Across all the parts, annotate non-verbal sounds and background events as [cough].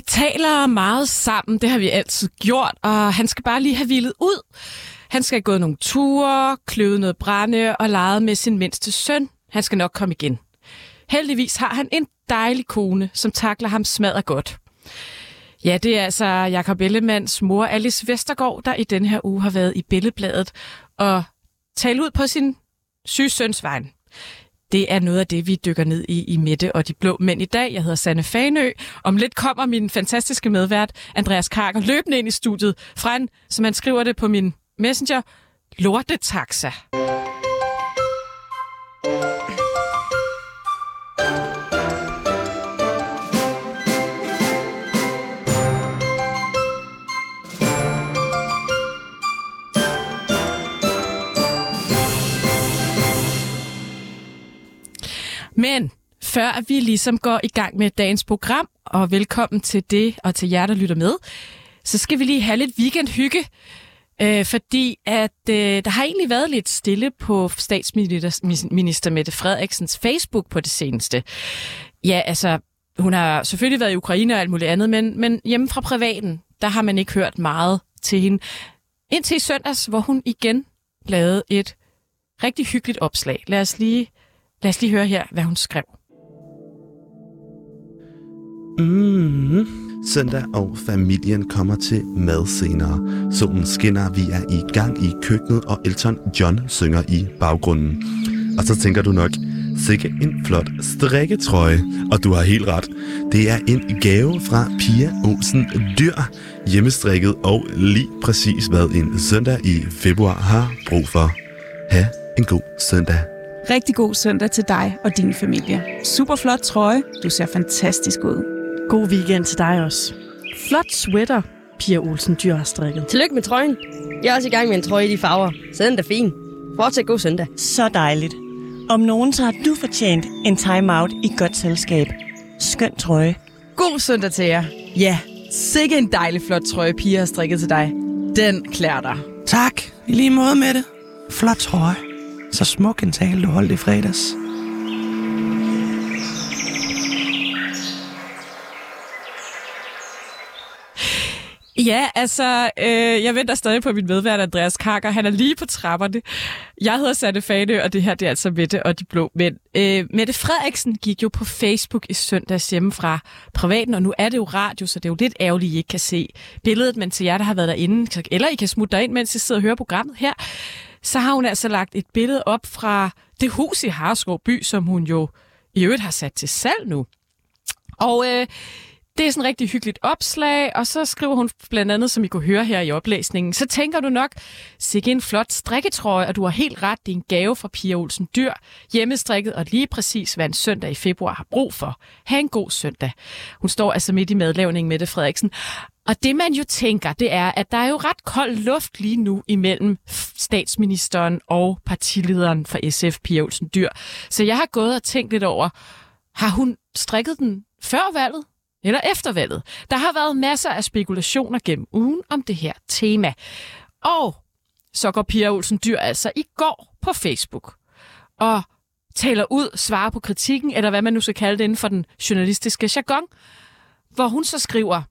Vi taler meget sammen, det har vi altid gjort, og han skal bare lige have hvilet ud. Han skal have gået nogle ture, kløvet noget brænde og leget med sin mindste søn. Han skal nok komme igen. Heldigvis har han en dejlig kone, som takler ham smadret godt. Ja, det er altså Jakob Ellemands mor Alice Vestergaard, der i den her uge har været i Billedbladet og talt ud på sin syge søns vejen. Det er noget af det, vi dykker ned i i Mette og de blå mænd i dag. Jeg hedder Sanne Fanø. Om lidt kommer min fantastiske medvært, Andreas Karker, løbende ind i studiet fra en, som han skriver det på min messenger, lortetaxa. Men før vi ligesom går i gang med dagens program, og velkommen til det og til jer, der lytter med, så skal vi lige have lidt weekendhygge. Øh, fordi at øh, der har egentlig været lidt stille på statsminister Mette Frederiksens Facebook på det seneste. Ja, altså, hun har selvfølgelig været i Ukraine og alt muligt andet, men, men hjemme fra privaten, der har man ikke hørt meget til hende. Indtil i søndags, hvor hun igen lavede et rigtig hyggeligt opslag. Lad os lige Lad os lige høre her, hvad hun skrev. Mm. Søndag og familien kommer til mad senere. Solen skinner, vi er i gang i køkkenet, og Elton John synger i baggrunden. Og så tænker du nok, sikke en flot strikketrøje. Og du har helt ret. Det er en gave fra Pia Olsen Dyr, hjemmestrikket og lige præcis hvad en søndag i februar har brug for. Ha' en god søndag. Rigtig god søndag til dig og din familie. Super flot trøje. Du ser fantastisk ud. God weekend til dig også. Flot sweater, Pia Olsen Dyr har strikket. Tillykke med trøjen. Jeg er også i gang med en trøje i de farver, så den er fin. Fortsæt god søndag. Så dejligt. Om nogen, så har du fortjent en time-out i godt selskab. Skøn trøje. God søndag til jer. Ja, sikke en dejlig flot trøje, Pia har strikket til dig. Den klæder dig. Tak. I lige måde med det. Flot trøje. Så smuk en tale, du holdt i fredags. Ja, altså, øh, jeg venter stadig på min medvært, Andreas Karker. Han er lige på trapperne. Jeg hedder Sanne Fane, og det her det er altså Mette og de blå mænd. Øh, Mette Frederiksen gik jo på Facebook i søndags hjemme fra privaten, og nu er det jo radio, så det er jo lidt ærgerligt, at I ikke kan se billedet, men til jer, der har været derinde, eller I kan smutte derind, mens I sidder og hører programmet her, så har hun altså lagt et billede op fra det hus i Harskov by, som hun jo i øvrigt har sat til salg nu. Og øh, det er sådan et rigtig hyggeligt opslag, og så skriver hun blandt andet, som I kunne høre her i oplæsningen, så tænker du nok, sikke en flot strikketrøje, og du har helt ret, det er en gave fra Pia Olsen Dyr, hjemmestrikket og lige præcis, hvad en søndag i februar har brug for. Ha' en god søndag. Hun står altså midt i madlavningen med det, Frederiksen. Og det man jo tænker, det er, at der er jo ret kold luft lige nu imellem statsministeren og partilederen for SF, Pia Olsen Dyr. Så jeg har gået og tænkt lidt over, har hun strikket den før valget eller efter valget? Der har været masser af spekulationer gennem ugen om det her tema. Og så går Pia Olsen Dyr altså i går på Facebook og taler ud, svarer på kritikken, eller hvad man nu skal kalde det inden for den journalistiske jargon, hvor hun så skriver,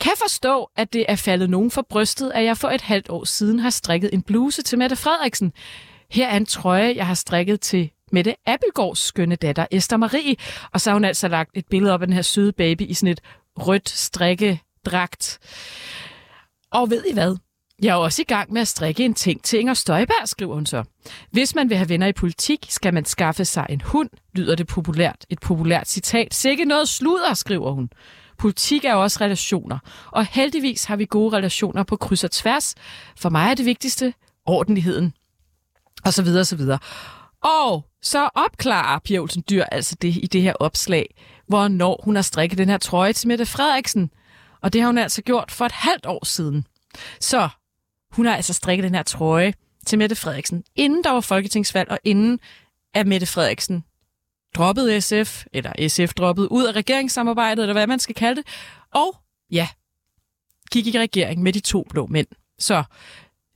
kan forstå, at det er faldet nogen for brystet, at jeg for et halvt år siden har strikket en bluse til Mette Frederiksen. Her er en trøje, jeg har strikket til Mette Abelgaards skønne datter, Esther Marie. Og så har hun altså lagt et billede op af den her søde baby i sådan et rødt strikkedragt. Og ved I hvad? Jeg er også i gang med at strikke en ting til Inger Støjberg, skriver hun så. Hvis man vil have venner i politik, skal man skaffe sig en hund, lyder det populært. Et populært citat. Sikke noget sludder, skriver hun. Politik er også relationer, og heldigvis har vi gode relationer på kryds og tværs. For mig er det vigtigste ordentligheden, og så videre, og så videre. Og så opklarer Pia Olsen Dyr altså det i det her opslag, hvornår hun har strikket den her trøje til Mette Frederiksen. Og det har hun altså gjort for et halvt år siden. Så hun har altså strikket den her trøje til Mette Frederiksen, inden der var folketingsvalg, og inden at Mette Frederiksen droppede SF, eller SF droppede ud af regeringssamarbejdet, eller hvad man skal kalde det, og ja, gik i regering med de to blå mænd. Så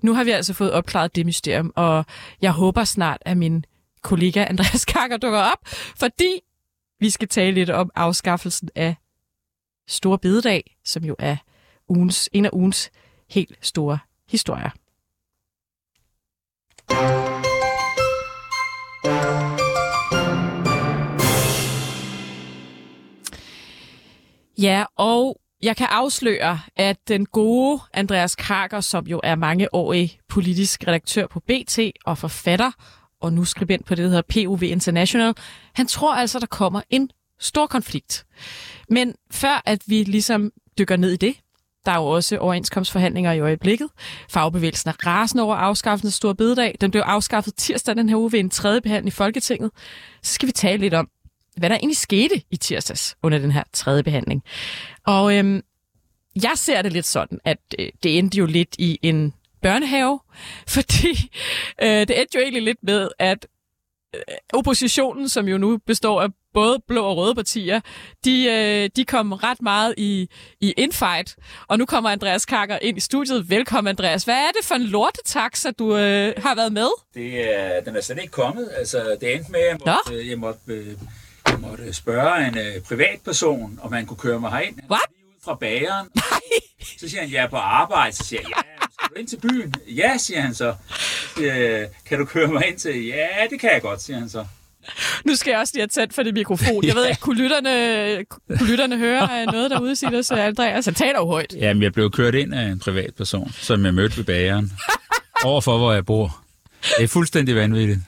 nu har vi altså fået opklaret det mysterium, og jeg håber snart, at min kollega Andreas Kakker dukker op, fordi vi skal tale lidt om afskaffelsen af Store Bededag, som jo er ugens, en af ugens helt store historier. Ja, og jeg kan afsløre, at den gode Andreas Karker, som jo er mangeårig politisk redaktør på BT og forfatter, og nu skribent på det, der hedder POV International, han tror altså, der kommer en stor konflikt. Men før at vi ligesom dykker ned i det, der er jo også overenskomstforhandlinger i øjeblikket. Fagbevægelsen er rasende over afskaffelsen af Stor Bededag. Den blev afskaffet tirsdag den her uge ved en tredje behandling i Folketinget. Så skal vi tale lidt om, hvad der egentlig skete i tirsdags under den her tredje behandling. Og øhm, jeg ser det lidt sådan, at øh, det endte jo lidt i en børnehave, [laughs] fordi øh, det endte jo egentlig lidt med, at øh, oppositionen, som jo nu består af både blå og røde partier, de, øh, de kom ret meget i, i infight. Og nu kommer Andreas Kakker ind i studiet. Velkommen, Andreas. Hvad er det for en lortetaxa, du øh, har været med? Det er, den er slet ikke kommet. Altså, det endte med, at jeg måtte, øh, jeg måtte, øh, måtte spørge en øh, privatperson, om han kunne køre mig herind. Han What? lige ud fra bageren. Så siger han, jeg er på arbejde. Så siger jeg, ja, skal du ind til byen? Ja, siger han så. Øh, kan du køre mig ind til? Ja, det kan jeg godt, siger han så. Nu skal jeg også lige have tændt for det mikrofon. Jeg ved ikke, kunne lytterne, kunne lytterne høre noget derude, siger det, så Andreas? Han taler jo højt. Jamen, jeg blev kørt ind af en privatperson, som jeg mødte ved bageren. [laughs] Overfor, hvor jeg bor. Det er fuldstændig vanvittigt.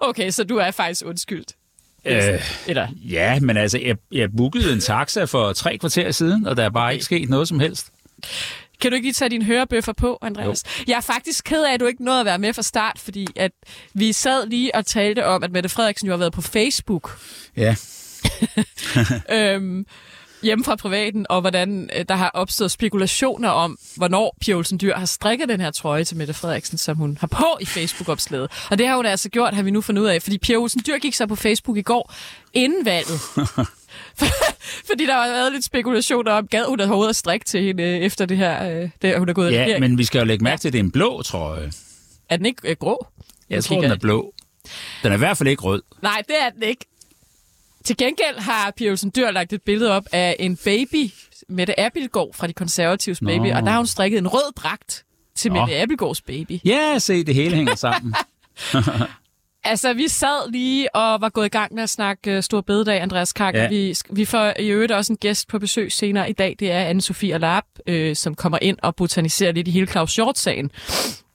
Okay, så du er faktisk undskyldt. Øh, Eller, ja, men altså, jeg, jeg bookede en taxa for tre kvarter siden, og der er bare ikke sket noget som helst. kan du ikke lige tage dine hørebøffer på, Andreas? Jo. Jeg er faktisk ked af, at du ikke nåede at være med fra start, fordi at vi sad lige og talte om, at Mette Frederiksen jo har været på Facebook Ja. [laughs] øhm, hjemme fra privaten, og hvordan øh, der har opstået spekulationer om, hvornår Pia Olsen Dyr har strikket den her trøje til Mette Frederiksen, som hun har på i Facebook-opslaget. Og det har hun altså gjort, har vi nu fundet ud af, fordi Pia Olsen Dyr gik så på Facebook i går, inden valget. [laughs] fordi der har været lidt spekulationer om, gad hun overhovedet at strikke til hende øh, efter det her, øh, det, hun er gået Ja, men vi skal jo lægge mærke til, at det er en blå trøje. Er den ikke øh, grå? Jeg Nu tror, den er jeg. blå. Den er i hvert fald ikke rød. Nej, det er den ikke. Til gengæld har Pia Olsen Dyr lagt et billede op af en baby, Mette Abildgaard fra de konservatives baby, Nå. og der har hun strikket en rød dragt til Nå. Mette Abildgaards baby. Ja, se, det hele hænger sammen. [laughs] [laughs] Altså, vi sad lige og var gået i gang med at snakke uh, Stor Bededag, Andreas Kak. Ja. Vi, vi får i øvrigt også en gæst på besøg senere i dag. Det er Anne-Sophie Larp, øh, som kommer ind og botaniserer lidt i hele Claus Hjort-sagen.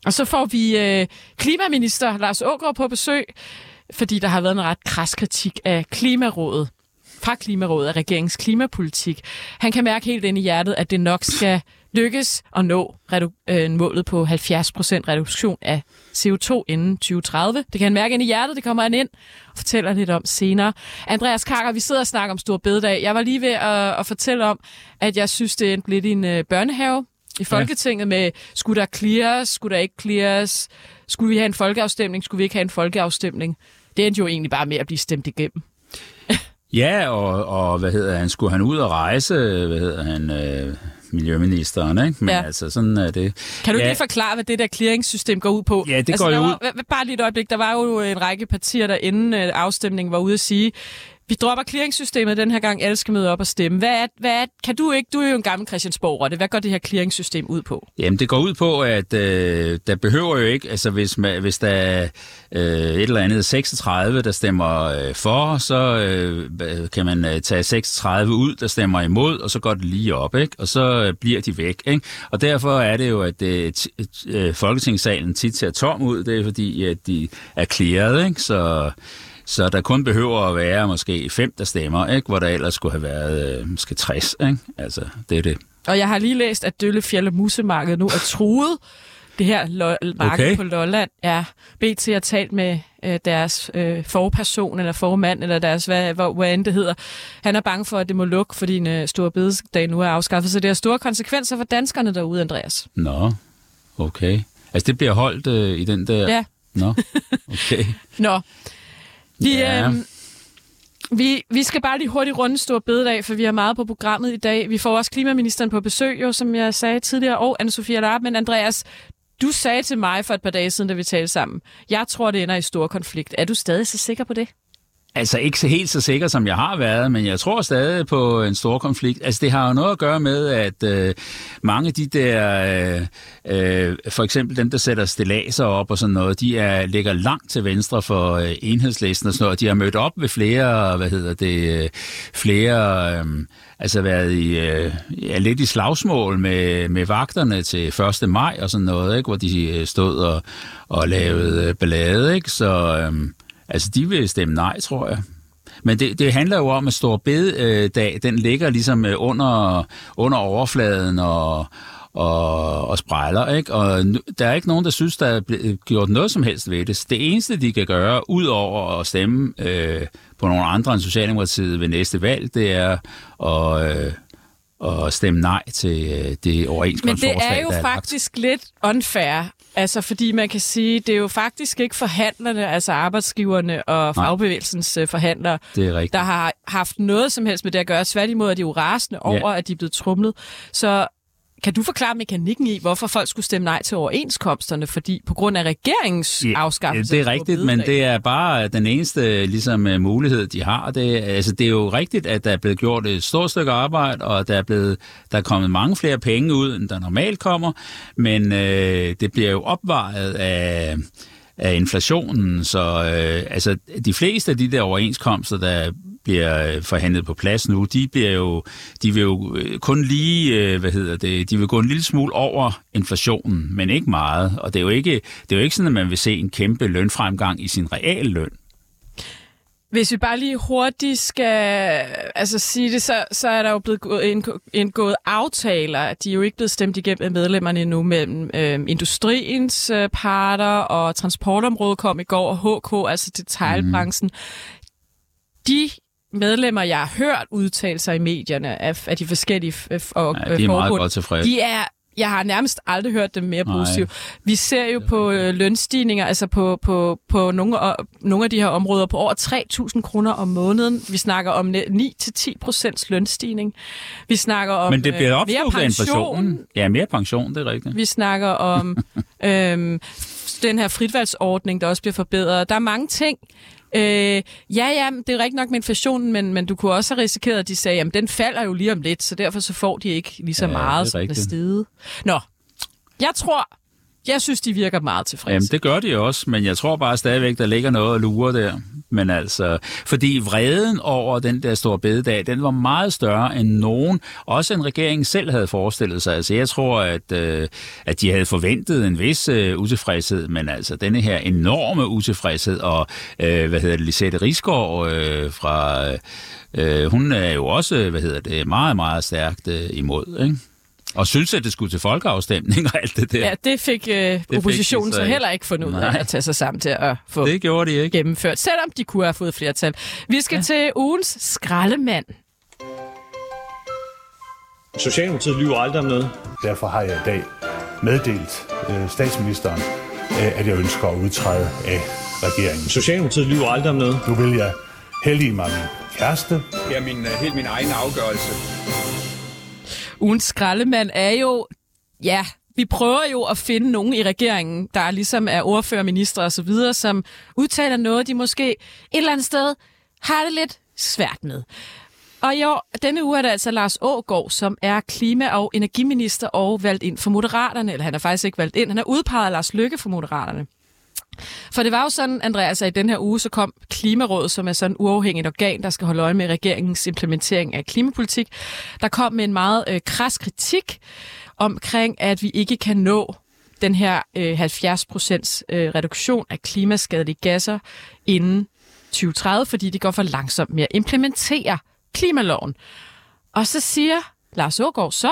Og så får vi øh, klimaminister Lars Ågaard på besøg, fordi der har været en ret kras kritik af Klimarådet fra Klimarådet af regeringens klimapolitik. Han kan mærke helt ind i hjertet, at det nok skal lykkes at nå redu- øh, målet på 70% reduktion af CO2 inden 2030. Det kan han mærke ind i hjertet, det kommer han ind og fortæller lidt om senere. Andreas Karker, vi sidder og snakker om Stor Bededag. Jeg var lige ved at, at fortælle om, at jeg synes, det endte lidt i en øh, børnehave i Folketinget med, skulle der clears, skulle der ikke clears, skulle vi have en folkeafstemning, skulle vi ikke have en folkeafstemning. Det endte jo egentlig bare med at blive stemt igennem. [laughs] Ja, og, og hvad hedder han? Skulle han ud og rejse? Hvad hedder han? Øh, miljøministeren, ikke? Men Ja. ja. altså, sådan er det. Kan du ja, ja. lige forklare, hvad det der clearingssystem går ud på? Ja, det altså, går jo var, ud... Bare lige et øjeblik. Der var jo en række partier, der inden øh, afstemningen var ude at sige, vi dropper clearingssystemet den her gang, alle skal møde op og stemme. Hvad er, hvad er, kan du ikke, du er jo en gammel Christiansborg, Hvad går det her clearingssystem ud på? Jamen, det går ud på, at øh, der behøver jo ikke, altså hvis, man, hvis der er øh, et eller andet 36, der stemmer øh, for, så øh, kan man øh, tage 36 ud, der stemmer imod, og så går det lige op, ikke? Og så øh, bliver de væk, ikke? Og derfor er det jo, at øh, t- øh, Folketingssalen tit ser tom ud, det er fordi, at de er clearet, ikke? Så... Så der kun behøver at være måske fem, der stemmer, ikke? hvor der ellers skulle have været øh, måske 60. Ikke? Altså, det er det. Og jeg har lige læst, at Døllefjeld og Musemarkedet nu er truet. Det her lo- marked Okay. på Lolland. Ja, BT har talt med øh, deres øh, forperson eller formand, eller deres, hvad, hvad, hvad end det hedder. Han er bange for, at det må lukke, fordi en øh, stor bededag nu er afskaffet. Så det har store konsekvenser for danskerne derude, Andreas. Nå, okay. Altså, det bliver holdt øh, i den der... Ja. Nå, okay. [laughs] Nå, vi, Ja. øhm, vi, vi skal bare lige hurtigt runde stor bededag, for vi har meget på programmet i dag. Vi får også klimaministeren på besøg, jo, som jeg sagde tidligere, og Anne-Sophia Larp. Men Andreas, du sagde til mig for et par dage siden, da vi talte sammen, jeg tror, det ender i stor konflikt. Er du stadig så sikker på det? Altså ikke så helt så sikker, som jeg har været, men jeg tror stadig på en stor konflikt. Altså det har jo noget at gøre med, at øh, mange af de der, øh, øh, for eksempel dem, der sætter stillaser op og sådan noget, de er, ligger langt til venstre for øh, enhedslisten og sådan noget. De har mødt op ved flere, hvad hedder det, øh, flere... Øh, altså været i, øh, ja, lidt i slagsmål med, med vagterne til 1. maj og sådan noget, ikke? hvor de øh, stod og, og lavede øh, ballade. Ikke? Så øh, altså, de vil stemme nej, tror jeg. Men det, det handler jo om, at Stor Bededag, øh, den ligger ligesom øh, under, under overfladen og, og, og spejler, ikke? Og der er ikke nogen, der synes, der er gjort noget som helst ved det. Det eneste, de kan gøre, ud over at stemme øh, på nogle andre end Socialdemokratiet ved næste valg, det er at, øh, at stemme nej til øh, det overenskomstforslag, Men det er jo der er faktisk lidt unfair, altså fordi man kan sige, det er jo faktisk ikke forhandlerne, altså arbejdsgiverne og Nej. fagbevægelsens øh, forhandlere, er der har haft noget som helst med det at gøre. Tværtimod er de jo rasende over, at de er blevet trumlet. Så kan du forklare mekanikken i, hvorfor folk skulle stemme nej til overenskomsterne? Fordi på grund af regeringens Ja, afskaffelse... det af er rigtigt, men det er bare den eneste ligesom, øh, mulighed, de har. Det, altså, det er jo rigtigt, at der er blevet gjort et stort stykke arbejde, og der er, blevet, der er kommet mange flere penge ud, end der normalt kommer, men øh, det bliver jo opvejet af af inflationen, så øh, altså de fleste af de der overenskomster, der bliver øh, forhandlet på plads nu, de bliver jo, de vil jo øh, kun lige, øh, hvad hedder det, de vil gå en lille smule over inflationen, men ikke meget. Og det er jo ikke, det er jo ikke sådan, at man vil se en kæmpe lønfremgang i sin reelle løn. Hvis vi bare lige hurtigt skal altså sige det, så, så er der jo blevet gået- indgå- indgået aftaler. De er jo ikke blevet stemt igennem af medlemmerne endnu mellem øh, industriens øh, parter og transportområdet kom i går, og HK, altså detailbranchen. Mm. De medlemmer, jeg har hørt udtale sig i medierne af, af de forskellige f- og, Ja, de er meget godt tilfredse. de er jeg har nærmest aldrig hørt dem mere positive. Vi ser jo på øh, lønstigninger, altså på, på, på nogle, af- nogle af de her områder, på over 3.000 kroner om måneden. Vi snakker om ne- 9-10 procents lønstigning. Vi snakker om Men det bliver øh, mere pension. inflationen. Ja, mere pension, det er rigtigt. Vi snakker om [laughs] øhm, den her fritvalgsordning, der også bliver forbedret. Der er mange ting. Øh, ja, ja, det er rigtigt nok med inflationen, men, men du kunne også have risikeret, at de sagde, at den falder jo lige om lidt, så derfor så får de ikke lige så Ja, ja, det meget, som det steget. Nå, jeg tror, jeg synes, de virker meget tilfredse. Jamen, det gør de også, men jeg tror bare stadigvæk, der ligger noget at lure der. Men altså, fordi vreden over den der store bededag, den var meget større end nogen, også en regering selv havde forestillet sig. Altså, jeg tror, at, øh, at de havde forventet en vis øh, utilfredshed, men altså, denne her enorme utilfredshed, og øh, hvad hedder det, Lisette Risgaard øh, fra, øh, hun er jo også, hvad hedder det, meget, meget stærkt øh, imod, ikke? Og synes, at det skulle til folkeafstemning og alt det der. Ja, det fik øh, fik oppositionen de så så heller ikke fundet ud af at tage sig sammen til at få Det gjorde de ikke. gennemført, selvom de kunne have fået flertal. Vi skal ja. til ugens skraldemand. Socialdemokratiet lyver aldrig om noget. Derfor har jeg i dag meddelt øh, statsministeren, øh, at jeg ønsker at udtræde af regeringen. Socialdemokratiet lyver aldrig om noget. Nu vil jeg heldige mig min kæreste. Det er min, øh, helt min egen afgørelse. Ugens skraldemand er jo, ja, vi prøver jo at finde nogen i regeringen, der ligesom er ordfører, minister og så videre, som udtaler noget, de måske et eller andet sted har det lidt svært med. Og i år, denne uge er det altså Lars Ågård, som er klima- og energiminister og valgt ind for Moderaterne. Eller han er faktisk ikke valgt ind, han er udpeget af Lars Lykke for Moderaterne. For det var jo sådan, Andreas, at i den her uge så kom Klimarådet, som er sådan et uafhængigt organ, der skal holde øje med regeringens implementering af klimapolitik. Der kom med en meget øh, kras kritik omkring, at vi ikke kan nå den her øh, 70 procents øh, reduktion af klimaskadelige gasser inden 2030, fordi det går for langsomt med at implementere klimaloven. Og så siger Lars Ågaard så,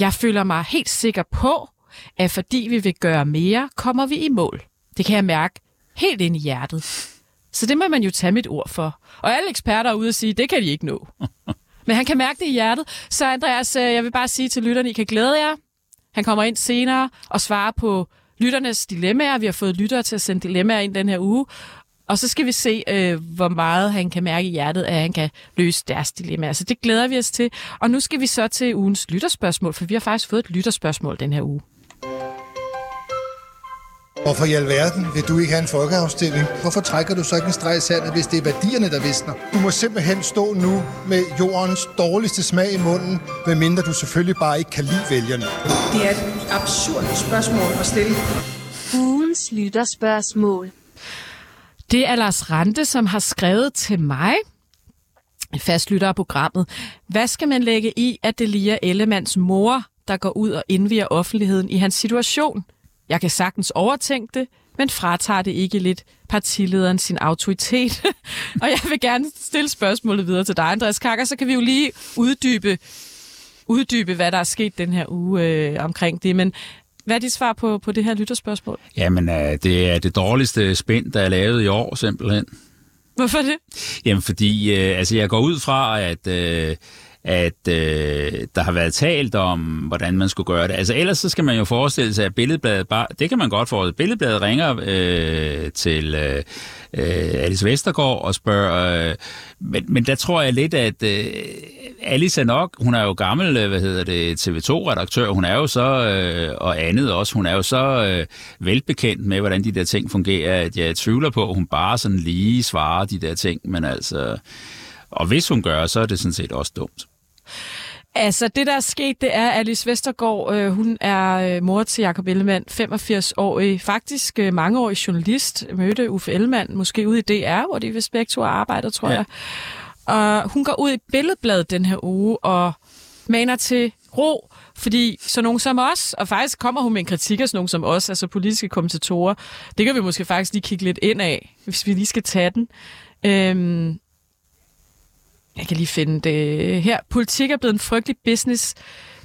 jeg føler mig helt sikker på, at fordi vi vil gøre mere, kommer vi i mål. Det kan jeg mærke helt ind i hjertet. Så det må man jo tage mit ord for. Og alle eksperter er ude og sige, det kan de ikke nå. [laughs] Men han kan mærke det i hjertet. Så Andreas, øh, jeg vil bare sige til lytterne, I kan glæde jer. Han kommer ind senere og svarer på lytternes dilemmaer. Vi har fået lyttere til at sende dilemmaer ind den her uge. Og så skal vi se, øh, hvor meget han kan mærke i hjertet, at han kan løse deres dilemmaer. Så det glæder vi os til. Og nu skal vi så til ugens lytterspørgsmål, for vi har faktisk fået et lytterspørgsmål den her uge. Hvorfor i alverden vil du ikke have en folkeafstemning? Hvorfor trækker du så ikke en streg i sandet, hvis det er værdierne, der visner? Du må simpelthen stå nu med jordens dårligste smag i munden, medmindre du selvfølgelig bare ikke kan lide vælgerne. Det er et absurd spørgsmål at stille. Ugens lytterspørgsmål. Det er Lars Rante, som har skrevet til mig, fastlytter af programmet. Hvad skal man lægge i, at det lige er Ellemands mor, der går ud og indviger offentligheden i hans situation? Jeg kan sagtens overtænke det, men fratager det ikke lidt partilederen sin autoritet. [laughs] og jeg vil gerne stille spørgsmålet videre til dig, Andreas Kakker, så kan vi jo lige uddybe, uddybe hvad der er sket den her uge øh, omkring det. Men hvad er dit svar på, på det her lytterspørgsmål? Jamen, øh, det er det dårligste spænd, der er lavet i år, simpelthen. Hvorfor det? Jamen, fordi øh, altså, jeg går ud fra, at... Øh, at øh, der har været talt om, hvordan man skulle gøre det. Altså ellers så skal man jo forestille sig, at Billedbladet bare, det kan man godt forestille, Billedbladet ringer øh, til øh, øh, Alice Vestergaard og spørger, øh, men, men der tror jeg lidt, at øh, Alice er nok, hun er jo gammel, øh, hvad hedder det, TV2-redaktør, hun er jo så, øh, og andet også, hun er jo så øh, velbekendt med, hvordan de der ting fungerer, at jeg tvivler på, at hun bare sådan lige svarer de der ting, men altså, og hvis hun gør, så er det sådan set også dumt. Altså, det der er sket, det er, at Alice Vestergaard, øh, hun er øh, mor til Jakob Ellemann, 85-årig, faktisk øh, mangeårig journalist, mødte Uffe Ellemann, måske ude i DR, hvor de vist begge to arbejder, tror ja. jeg. Og hun går ud i Billedbladet den her uge og maner til ro, fordi så nogen som os, og faktisk kommer hun med en kritik af sådan nogen som os, altså politiske kommentatorer, det kan vi måske faktisk lige kigge lidt ind af, hvis vi lige skal tage den. Øhm, jeg kan lige finde det her. Politik er blevet en frygtelig business.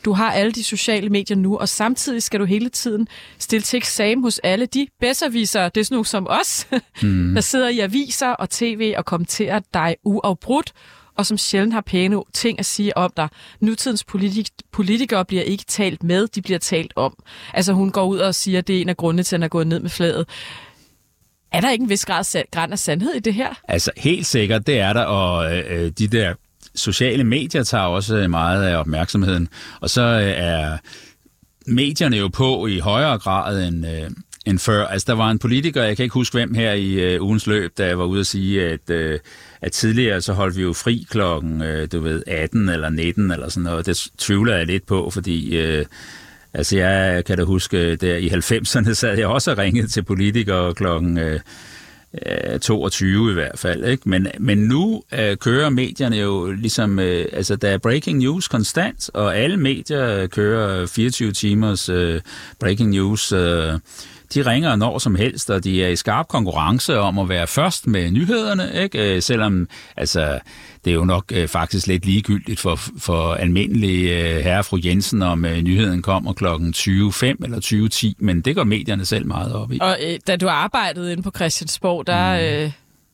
Du har alle de sociale medier nu, og samtidig skal du hele tiden stille til eksamen hos alle de bedservisere, det er sådan nogle som os, mm. [laughs] der sidder i aviser og tv og kommenterer dig uafbrudt, og som sjældent har pæne ting at sige om dig. Nutidens politik- politikere bliver ikke talt med, de bliver talt om. Altså hun går ud og siger, at det er en af grundene til, at han er gået ned med flaget. Er der ikke en vis grad, grad af sandhed i det her? Altså helt sikkert, det er der, og øh, øh de der sociale medier tager også øh, meget af opmærksomheden. Og så øh, er medierne jo på i højere grad end, øh, end før. Altså der var en politiker, jeg kan ikke huske hvem her i øh, ugens løb, der var ude at sige, at, øh, at tidligere så holdt vi jo fri klokken, øh, du ved, 18 eller 19 eller sådan noget. Det tvivler jeg lidt på, fordi... Øh, Altså jeg kan da huske, øh, der i 90'erne sad jeg også og ringede til politikere klokken øh, øh 22 i hvert fald. Ikke? Men, men nu øh, kører medierne jo ligesom, øh, altså der er breaking news konstant, og alle medier øh, kører 24 timers øh, breaking news. Øh, de ringer når som helst, og de er i skarp konkurrence om at være først med nyhederne, ikke? Øh, selvom altså, det er jo nok øh, faktisk lidt ligegyldigt for, for almindelige øh, herre fru Jensen, om øh, nyheden kommer klokken 20.05 eller 20.10, men det går medierne selv meget op i. Og øh, da du arbejdede inde på Christiansborg, der... Mm. Øh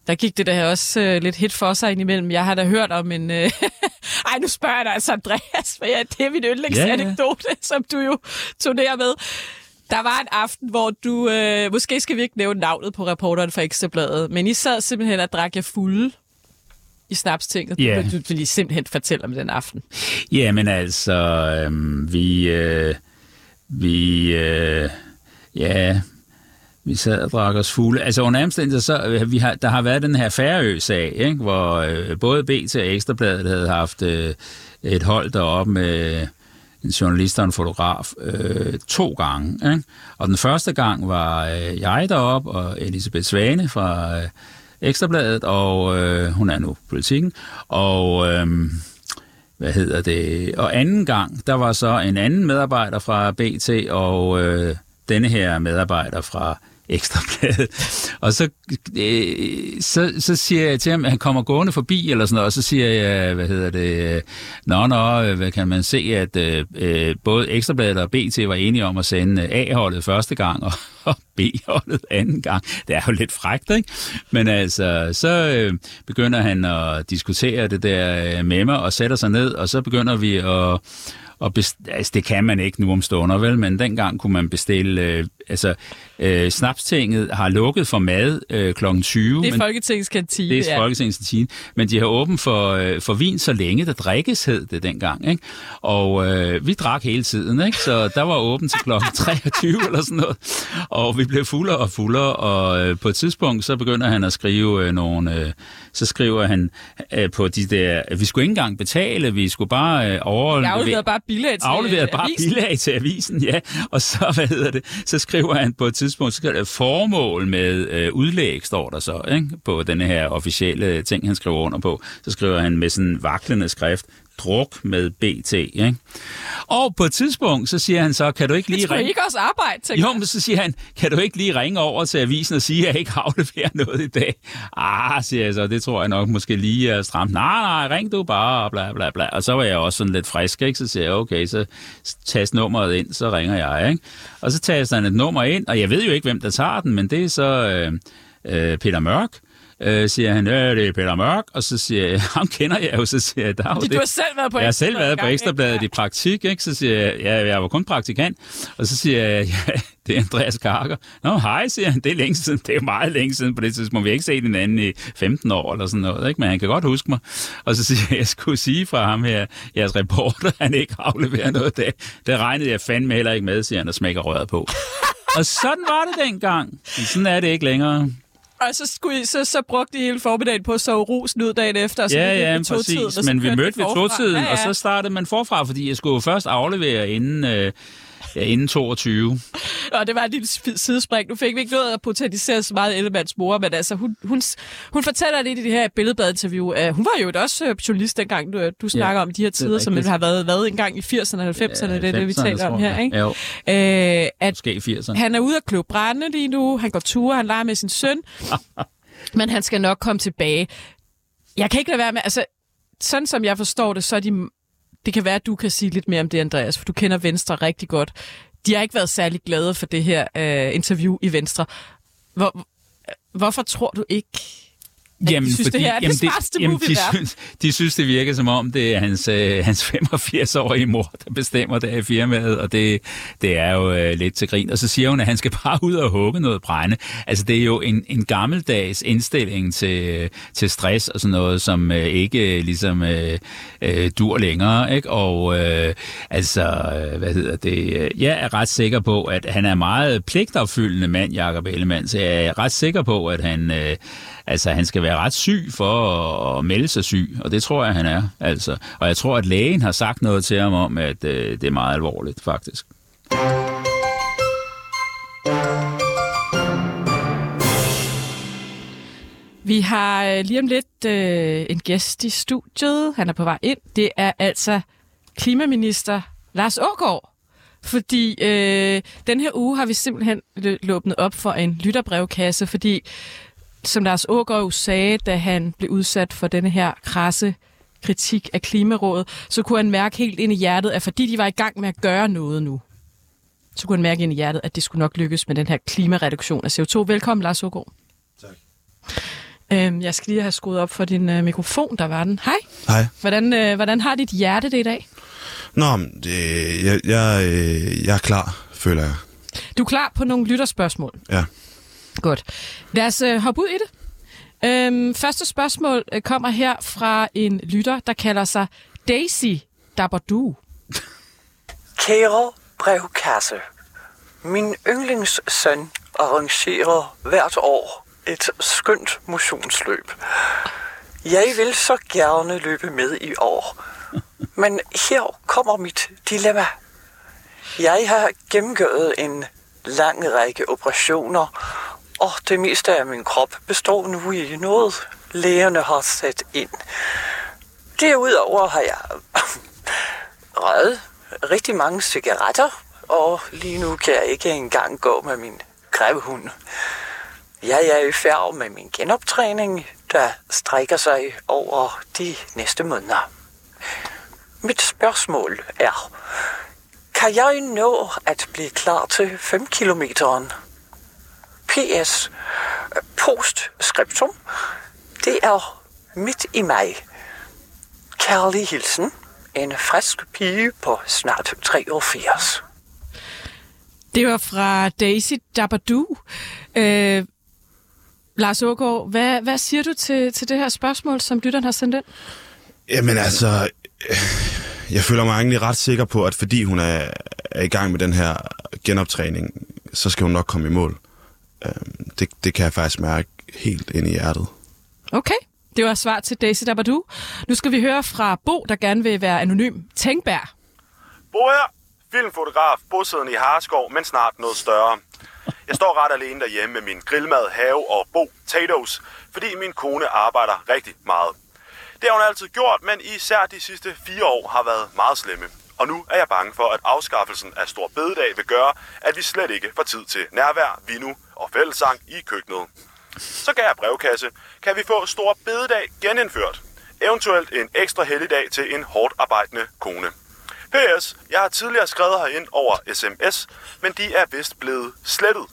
der gik det der også øh, lidt hit for sig indimellem. Jeg har da hørt om en... Øh, [laughs] ej, nu spørger jeg dig altså, Andreas, for ja, det er min yndlingsanekdote, yeah. som du jo turnerer med. Der var en aften, hvor du... Øh, måske skal vi ikke nævne navnet på reporteren for Ekstrabladet, men I sad simpelthen og drak jer fulde i snapstinget. Yeah. Du, du vil lige simpelthen fortælle om den aften. Ja, men altså, øh, vi... Øh, vi... Øh, ja, vi sad og drak os fulde. Altså under omstændigheder, så øh, vi har, der har været den her Færø-sag, ikke? hvor øh, både BT og Ekstrabladet havde haft øh, et hold deroppe med en journalist og en fotograf øh, to gange. Ikke? Og den første gang var øh, jeg deroppe, og Elisabeth Svane fra øh, Ekstrabladet, og øh, hun er nu politikken. Og øh, hvad hedder det? Og anden gang, der var så en anden medarbejder fra BT, og øh, denne her medarbejder fra ekstrabladet. Og så, øh, så, så siger jeg til ham, at han kommer gående forbi, eller sådan noget, og så siger jeg, hvad hedder det, nå, nå, hvad kan man se, at øh, både Ekstrabladet og BT var enige om at sende A-holdet første gang, og, [laughs] og B-holdet anden gang. Det er jo lidt frækt, ikke? Men altså, så øh, begynder han at diskutere det der øh, med mig, og sætter sig ned, og så begynder vi at og best, altså, det kan man ikke nu om stunder, vel? Men dengang kunne man bestille... Øh, altså, Øh, Snapstinget har lukket for mad øh, kl. 20. Det er men- Folketingets kantine. det er ja. Folketingets kantine, men de har åbent for, øh, for vin så længe, der drikkes hed det dengang. Ikke? Og øh, vi drak hele tiden, ikke? så der var åbent til klokken [laughs] 23 eller sådan noget. Og vi blev fuldere og fuldere, og øh, på et tidspunkt, så begynder han at skrive øh, nogle... Øh, så skriver han øh, på de der... Vi skulle ikke engang betale, vi skulle bare øh, over... Jeg afleverede bare bilag til afleveret bare avisen. bilag til avisen, ja. Og så, [laughs] hvad hedder det, så skriver han på et tidspunkt, så det formål med øh, udlæg, står der så, ikke? på den her officielle ting, han skriver under på. Så skriver han med sådan vaklende skrift, druk med BT, ikke? Og på et tidspunkt, så siger han så, kan du ikke lige ringe... ikke også arbejde, tænker Jo, men så siger han, kan du ikke lige ringe over til avisen og sige, at jeg ikke afleverer noget i dag? Ah, siger jeg så, det tror jeg nok måske lige er stramt. Nej, nej, ring du bare, og bla bla bla. Og så var jeg også sådan lidt frisk, ikke? Så siger jeg, okay, så tast nummeret ind, så ringer jeg, ikke? Og så taster han et nummer ind, og jeg ved jo ikke, hvem der tager den, men det er så øh, øh, Peter Mørk. Øh, siger han, ja, det er Peter Mørk, og så siger jeg, ham kender jeg jo, så siger jeg, der er det. du har selv været på Jeg har selv været på Ekstrabladet i praktik, ikke? Så siger jeg, ja, jeg var kun praktikant. Og så siger jeg, ja, det er Andreas Karker. Nå, hej, siger han, det er længe siden. Det er meget længe siden på det tidspunkt. Vi har ikke set hinanden i 15 år eller sådan noget, ikke? Men han kan godt huske mig. Og så siger jeg, jeg skulle sige fra ham her, jeres reporter, han ikke afleverer noget dag. Det regnede jeg fandme heller ikke med, siger han, og smækker røret på. og sådan var det dengang. Men sådan er det ikke længere. Og så, skulle I, så, så brugte I hele formiddagen på at sove rusen ud dagen efter. Og så Ja, ja, præcis. Men vi mødte ved forfra. togtiden, ja, ja. og så startede man forfra, fordi jeg skulle jo først aflevere inden, øh, ja, inden 22. Og det var sp- sidespring. Nu fik vi ikke noget at botanisere så meget Ellemanns mor, men altså, hun, hun, hun fortæller lidt i det her billedbladinterview. Uh, hun var jo også øh, journalist dengang, du, du snakker om de her er tider, som har været, været engang i 80'erne og 90'erne, det er det, vi 90'erne, taler om her, ikke? Jo. Øh, at Måske i 80'erne. han er ude at kløve brænde lige nu, han går ture, han leger med sin søn, [laughs] men han skal nok komme tilbage. Jeg kan ikke lade være med, altså, sådan som jeg forstår det, så er de, det kan være, at du kan sige lidt mere om det, Andreas, for du kender Venstre rigtig godt. De har ikke været særlig glade for det her øh, interview i Venstre. Hvor, hvorfor tror du ikke, at Jamen, de synes, fordi, det her er jamen, det smarteste jamen, de, synes, de synes, det virker som om, det er hans, øh, hans [laughs] 85-årige mor, der bestemmer det i firmaet, og det, det er jo øh, lidt til grin. Og så siger hun, at han skal [laughs] bare ud og hugge noget brænde. Altså, det er jo en, en gammeldags indstilling til, til stress og sådan noget, som øh, ikke øh, ligesom øh, øh, dur længere, ikke? Og øh, altså, øh, hvad hedder det? øh, Jeg er ret sikker på, at han er meget pligtopfyldende mand, Jacob Ellemann, så jeg er ret sikker på, at han... Øh, Altså, han skal være ret syg for at, melde sig syg, og det tror jeg, han er. Altså. Og jeg tror, at lægen har sagt noget til ham om, at øh, det er meget alvorligt, faktisk. Vi har øh, lige om lidt øh, en gæst i studiet. Han er på vej ind. Det er altså klimaminister Lars Ågaard. Fordi øh, den her uge har vi simpelthen løbnet op for en lytterbrevkasse, fordi som Lars Ågaard sagde, da han blev udsat for denne her krasse kritik af Klimarådet, så kunne han mærke helt ind i hjertet, at fordi de var i gang med at gøre noget nu, så kunne han mærke ind i hjertet, at det skulle nok lykkes med den her klimareduktion af CO2. Velkommen, Lars Ågaard. Øhm, jeg skal lige have skruet op for din øh, mikrofon, der var den. Hej. Hej. Hvordan, øh, hvordan har dit hjerte det i dag? Nå, det, jeg, jeg, øh, jeg er klar, føler jeg. Du er klar på nogle lytterspørgsmål. Ja. Godt. Lad os øh, hoppe ud i det. Øhm, første spørgsmål øh, kommer her fra en lytter, der kalder sig Daisy Dabadu. [laughs] Kære brevkasse. Min yndlingssøn arrangerer hvert år et skønt motionsløb. Jeg vil så gerne løbe med i år. Men her kommer mit dilemma. Jeg har gennemgået en lang række operationer, og det meste af min krop består nu i noget, lægerne har sat ind. Derudover har jeg [laughs] røget rigtig mange cigaretter, og lige nu kan jeg ikke engang gå med min grævehund. Jeg er i færd med min genoptræning, der strækker sig over de næste måneder. Mit spørgsmål er, kan jeg nå at blive klar til 5 kilometeren? PS. Postskriptum. Det er midt i maj. Kærlig hilsen. En frisk pige på snart 83. Det var fra Daisy Dabadoo. Øh, Lars Ågaard, hvad, hvad siger du til, til det her spørgsmål, som lytteren har sendt ind? Jamen altså, øh, jeg føler mig egentlig ret sikker på, at fordi hun er, er i gang med den her genoptræning, så skal hun nok komme i mål. Øh, det, det kan jeg faktisk mærke helt ind i hjertet. Okay, det var svar til Daisy Dabadoo. Nu skal vi høre fra Bo, der gerne vil være anonym. Tænkbær. Bo her, filmfotograf, bosiddende i Harskov, men snart noget større. Jeg står ret alene derhjemme med min grillmad, have og bo potatoes, fordi min kone arbejder rigtig meget. Det har hun altid gjort, men især de sidste fire år har været meget slemme. Og nu er jeg bange for, at afskaffelsen af Stor Bededag vil gøre, at vi slet ikke får tid til nærvær, vinu og fællesang i køkkenet. Så gav jeg brevkasse. Kan vi få Stor Bededag genindført? Eventuelt en ekstra helligdag til en hårdt arbejdende kone. PS. Jeg har tidligere skrevet herind over sms, men de er vist blevet slettet.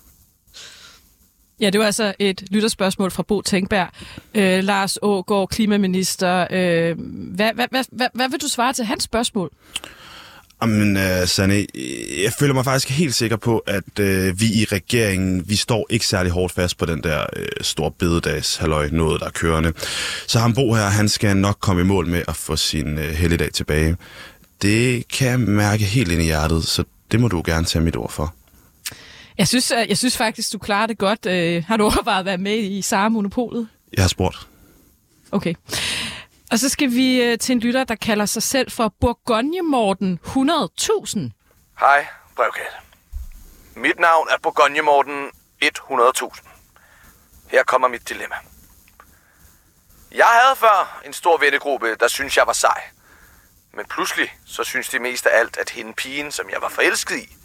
Ja, det var altså et lytterspørgsmål fra Bo Tænkberg. Øh, Lars Ågaard, klimaminister. Øh, hvad, hvad, hvad, hvad, hvad vil du svare til hans spørgsmål? Jamen, uh, Sanne, jeg føler mig faktisk helt sikker på, at uh, vi i regeringen, vi står ikke særlig hårdt fast på den der uh, store bededags halløj, noget der er kørende. Så ham Bo her, han skal nok komme i mål med at få sin uh, helligdag tilbage. Det kan jeg mærke helt ind i hjertet, så det må du gerne tage mit ord for. Jeg synes, jeg synes faktisk, du klarer det godt. Øh, har du overvejet at være med i samme monopolet? Jeg har spurgt. Okay. Og så skal vi øh, til en lytter, der kalder sig selv for Bourgogne Morten 100.000. Hej, brevkat. Mit navn er Bourgogne Morten 100.000. Her kommer mit dilemma. Jeg havde før en stor vennegruppe, der synes jeg var sej. Men pludselig så synes de mest af alt, at hende pigen, som jeg var forelsket i,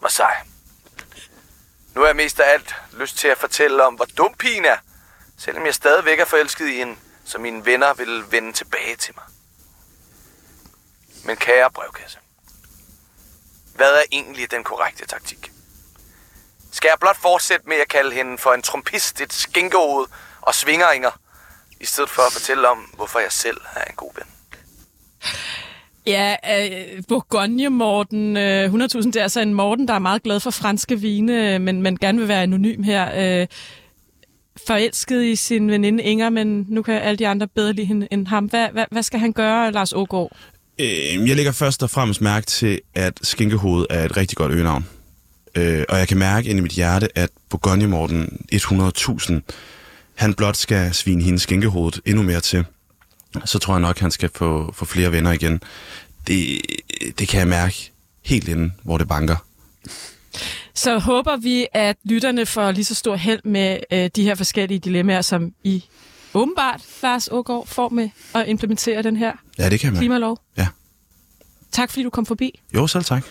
var sej. Nu har jeg mest af alt lyst til at fortælle om, hvor dum pigen er, selvom jeg stadigvæk er forelsket i hende, så mine venner vil vende tilbage til mig. Men kære brevkasse, hvad er egentlig den korrekte taktik? Skal jeg blot fortsætte med at kalde hende for en trompist, et skænkehoved og svingeringer, i stedet for at fortælle om, hvorfor jeg selv er en god ven? Ja, øh, Bourgogne Morten øh, 100.000, det er altså en Morten, der er meget glad for franske vine, øh, men, men gerne vil være anonym her. Øh, forelsket i sin veninde Inger, men nu kan alle de andre bedre lide hende end ham. Hvad, hvad, hvad skal han gøre, Lars Ågaard? Øh, jeg lægger først og fremmest mærke til, at Skinkehoved er et rigtig godt øgenavn. Øh, og jeg kan mærke ind i mit hjerte, at Bourgogne Morten 100.000, han blot skal svine hendes skinkehovedet endnu mere til. Så tror jeg nok, han skal få, få flere venner igen. Det, det kan jeg mærke helt inden, hvor det banker. Så håber vi, at lytterne får lige så stor held med øh, de her forskellige dilemmaer, som I åbenbart, Lars Ågaard, får med at implementere den her Ja, det kan mærke. klimalov. Ja. Tak fordi du kom forbi. Jo, selv tak.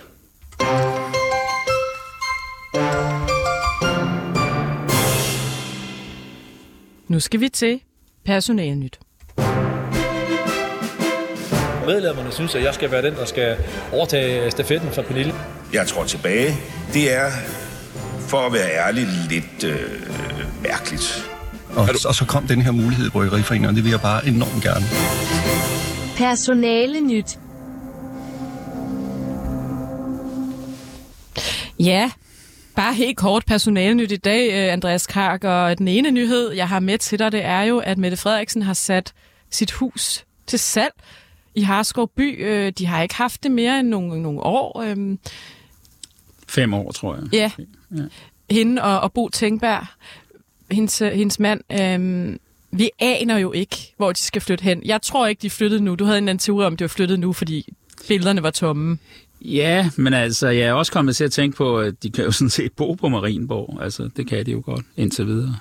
Nu skal vi til personalenyt. Medlemmerne synes, at jeg skal være den, der skal overtage stafetten fra Pernille. Jeg tror tilbage. Det er, for at være ærlig, lidt øh, mærkeligt. Og, og så kom den her mulighed i Bryggeriforeningen, og det vil jeg bare enormt gerne. Personale nyt. Ja, bare helt kort personalenyt i dag, øh, Andreas Kark. Og den ene nyhed, jeg har med til dig, det er jo, at Mette Frederiksen har sat sit hus til salg i Harskov by. Øh, De har ikke haft det mere end nogle, nogle år. Øhm, Fem år, tror jeg. Ja. Ja. Hende og, og Bo Tænkberg, hendes, øh, hendes mand, øhm, vi aner jo ikke, hvor de skal flytte hen. Jeg tror ikke, de flyttede nu. Du havde en anden teori om, de var flyttet nu, fordi billederne var tomme. Ja, men altså, jeg er også kommet til at tænke på, at de kan jo sådan set bo på Marienborg. Altså, det kan de jo godt indtil videre.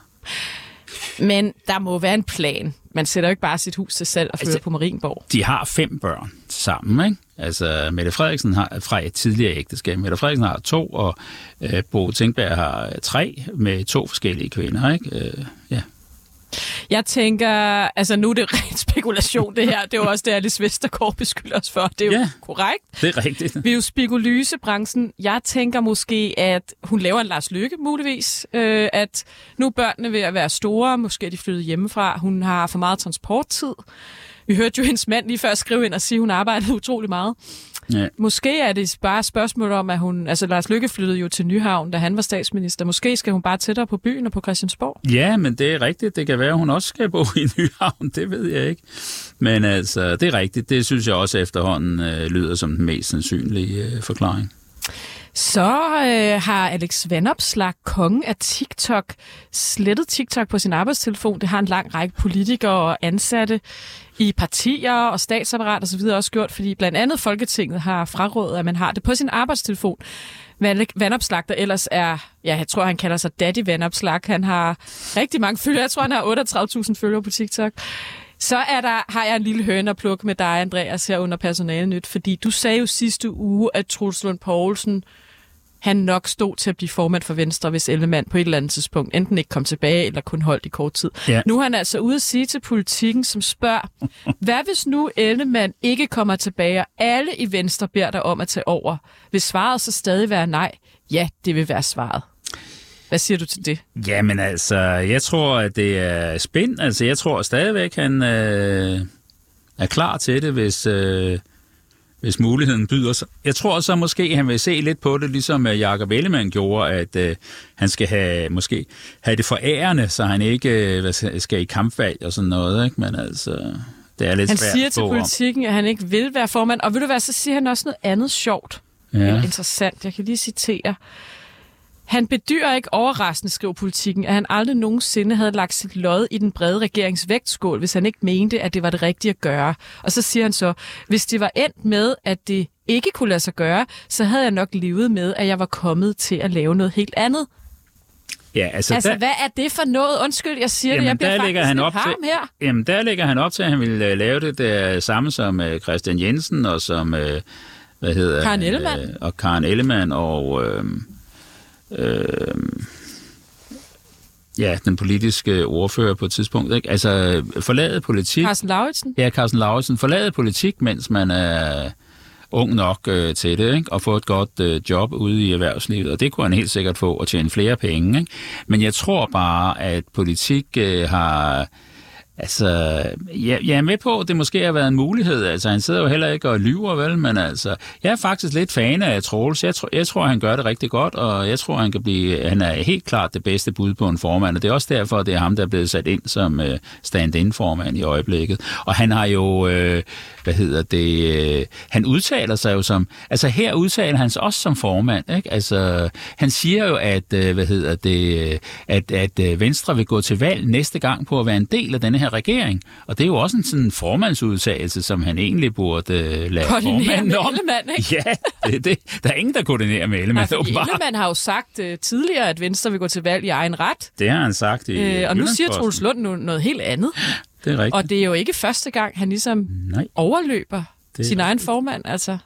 Men der må være en plan. Man sætter jo ikke bare sit hus til salg og flytter altså, på Marienborg. De har fem børn sammen, ikke? Altså, Mette Frederiksen har fra et tidligere ægteskab. Mette Frederiksen har to, og øh, Bo Tænkberg har tre med to forskellige kvinder, ikke? Øh, ja. Jeg tænker, altså nu er det [laughs] rent spekulation det her. Det er jo også det, Alice Vestergaard beskylder os for. Det er jo Ja. korrekt. Det er rigtigt. Vi er jo spekulysebranchen. Jeg tænker måske, at hun laver en Lars Lykke muligvis. Øh, at nu er børnene ved at være store. Måske er de flyttet hjemmefra. Hun har for meget transporttid. Vi hørte jo hendes mand lige før skrive ind og sige, at hun arbejdede utrolig meget. Ja. Måske er det bare et spørgsmål om, at hun... Altså, Lars Lykke flyttede jo til Nyhavn, da han var statsminister. Måske skal hun bare tættere på byen og på Christiansborg. Ja, men det er rigtigt. Det kan være, at hun også skal bo [laughs] i Nyhavn. Det ved jeg ikke. Men altså, det er rigtigt. Det synes jeg også efterhånden øh, lyder som den mest sandsynlige øh, forklaring. Så øh, har Alex Vanopslag, kongen af TikTok, slettet TikTok på sin arbejdstelefon. Det har en lang række politikere og ansatte i partier og statsapparat osv. også gjort, fordi blandt andet Folketinget har frarådet, at man har det på sin arbejdstelefon. Vandopslag, der ellers er, ja, jeg tror, han kalder sig Daddy Vandopslag. Han har rigtig mange følgere. Jeg tror, han har 38.000 følgere på TikTok. Så er der, har jeg en lille høne at plukke med dig, Andreas, her under personalenyt, fordi du sagde jo sidste uge, at Truls Lund Poulsen han nok stod til at blive formand for Venstre, hvis Ellemann på et eller andet tidspunkt enten ikke kom tilbage eller kun holdt i kort tid. Ja. Nu er han altså ude at sige til politikken, som spørger, [laughs] hvad hvis nu Ellemann ikke kommer tilbage, og alle i Venstre beder dig om at tage over? Vil svaret så stadig være nej? Ja, det vil være svaret. Hvad siger du til det? Jamen altså, jeg tror, at det er spændt. Altså, jeg tror stadigvæk, han øh, er klar til det, hvis... Øh, hvis muligheden byder sig. Jeg tror så måske, han vil se lidt på det, ligesom øh, Jakob Ellemann gjorde, at øh, han skal have, måske have det forærende, så han ikke øh, skal i kampvalg og sådan noget. Ikke? Men altså, det er lidt han svært siger til politikken, at han ikke vil være formand. Og ved du hvad, så siger han også noget andet sjovt. Ja. Interessant. Jeg kan lige citere. Han bedyrer ikke overraskende, skriver politikken, at han aldrig nogensinde havde lagt sit lod i den brede regeringsvægtskål, hvis han ikke mente, at det var det rigtige at gøre. Og så siger han så, hvis det var endt med, at det ikke kunne lade sig gøre, så havde jeg nok levet med, at jeg var kommet til at lave noget helt andet. Ja, altså, Altså, der, hvad er det for noget? Undskyld, jeg siger det. Jeg bliver der ligger han op til, her. Jamen, der ligger han op til, at han vil øh, lave det der samme som øh, Christian Jensen og som, øh, hvad hedder Karen Ellemann. Øh, og Karen Ellemann og... Øh, øh, ja, den politiske ordfører på et tidspunkt. Ikke? Altså, forlade politik... Carsten Lauritsen. Ja, Carsten Lauritsen. Forlade politik, mens man er ung nok øh, til det, ikke? og få et godt øh, job ude i erhvervslivet, og det kunne han helt sikkert få og tjene flere penge. Ikke? Men jeg tror bare, at politik øh, har... Altså, jeg, jeg er med på, at det måske har været en mulighed. Altså, han sidder jo heller ikke og lyver, vel? Men altså, jeg er faktisk lidt fan af Troels. Jeg, tror, jeg tror, han gør det rigtig godt, og jeg tror, han kan blive... Han er helt klart det bedste bud på en formand, og det er også derfor, at det er ham, der er blevet sat ind som øh, stand-in-formand i øjeblikket. Og han har jo... Øh, hvad hedder det? Øh, han udtaler sig jo som... Altså, her udtaler han sig også som formand, ikke? Altså, han siger jo, at... Øh, hvad hedder det? øh, At, at øh, Venstre vil gå til valg næste gang på at være en del af denne her regering. Og det er jo også en sådan formandsudtalelse, som han egentlig burde øh, lade formanden om. Ellemann, ikke? Ja, det, det, der er ingen, der koordinerer med Ellemann. Fordi åbenbart. Ellemann har jo sagt uh, tidligere, at Venstre vil gå til valg i egen ret. Det har han sagt i Øh, og nu siger. Troels Lund noget helt andet. Det er rigtigt. Og det er jo ikke første gang, han ligesom Nej. overløber er sin egen formand. Altså.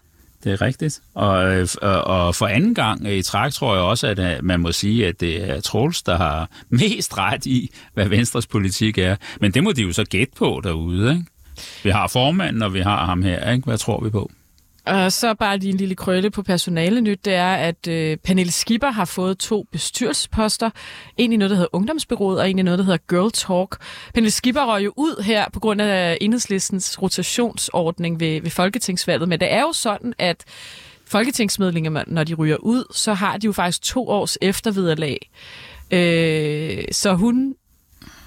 Det er rigtigt. Og, øh, og, og for anden gang i træk tror jeg også, at øh, man må sige, at det er Troels, der har [laughs] mest ret i, hvad Venstres politik er. Men det må de jo så gætte på derude, ikke? Vi har formanden, og vi har ham her, ikke? Hvad tror vi på? Og så bare lige en lille krølle på personalenyt, det er, at øh, Pernille Skipper har fået to bestyrelsesposter. En i noget, der hedder Ungdomsbyrået, og en i noget, der hedder Girl Talk. Pernille Skipper røg jo ud her på grund af enhedslistens rotationsordning ved, ved folketingsvalget, men det er jo sådan, at folketingsmedlemmer, når de ryger ud, så har de jo faktisk to års eftervederlag. Øh, så hun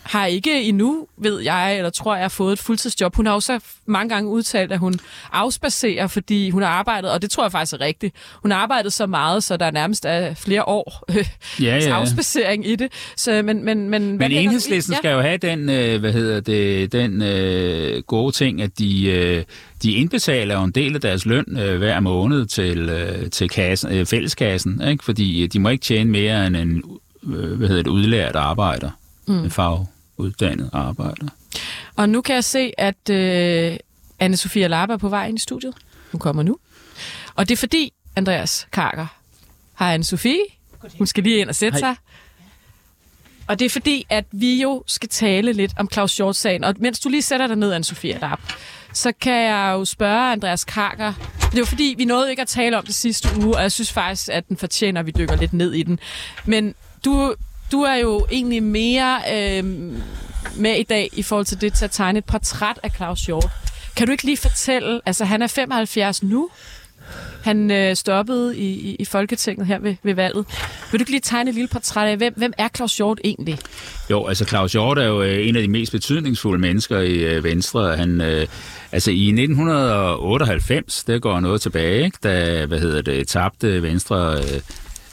har ikke endnu, ved jeg, eller tror jeg, fået et fuldtidsjob. Hun har også mange gange udtalt, at hun afspacerer, fordi hun har arbejdet, og det tror jeg faktisk er rigtigt. Hun har arbejdet så meget, så der nærmest er flere år [laughs] øh, Ja, ja. afspacering i det. Så, men, men, men, Men enhedslisten skal jo have den, øh, hvad hedder det, den øh, gode ting, at de, øh, de indbetaler en del af deres løn øh, hver måned til, øh, til kassen, øh, fælleskassen, ikke? fordi øh, de må ikke tjene mere end en øh, hvad hedder det, udlært arbejder, Mm. mm. En faguddannet arbejder. Og nu kan jeg se, at øh, Anne-Sophia Larpe er på vej ind i studiet. Hun kommer nu. Og det er fordi, Andreas Karker har Anne-Sophie. Hun skal lige ind og sætte Hej. sig. Og det er fordi, at vi jo skal tale lidt om Claus Hjort-sagen. Og mens du lige sætter dig ned, Anne-Sophia Larp, så kan jeg jo spørge Andreas Karker. Det er jo fordi, vi nåede ikke at tale om det sidste uge, og jeg synes faktisk, at den fortjener, at vi dykker lidt ned i den. Men du, du er jo egentlig mere øh, med i dag i forhold til det til at tegne et portræt af Claus Hjort. Kan du ikke lige fortælle, altså han er 75 nu, Han øh, stoppede i, i, i Folketinget her ved, ved valget. Vil du ikke lige tegne et lille portræt af, hvem, hvem er Claus Hjort egentlig? Jo, altså Claus Hjort er jo øh, en af de mest betydningsfulde mennesker i øh, Venstre. Han, øh, altså i 1998, det går noget tilbage, ikke? da hvad hedder det, tabte Venstre... Øh,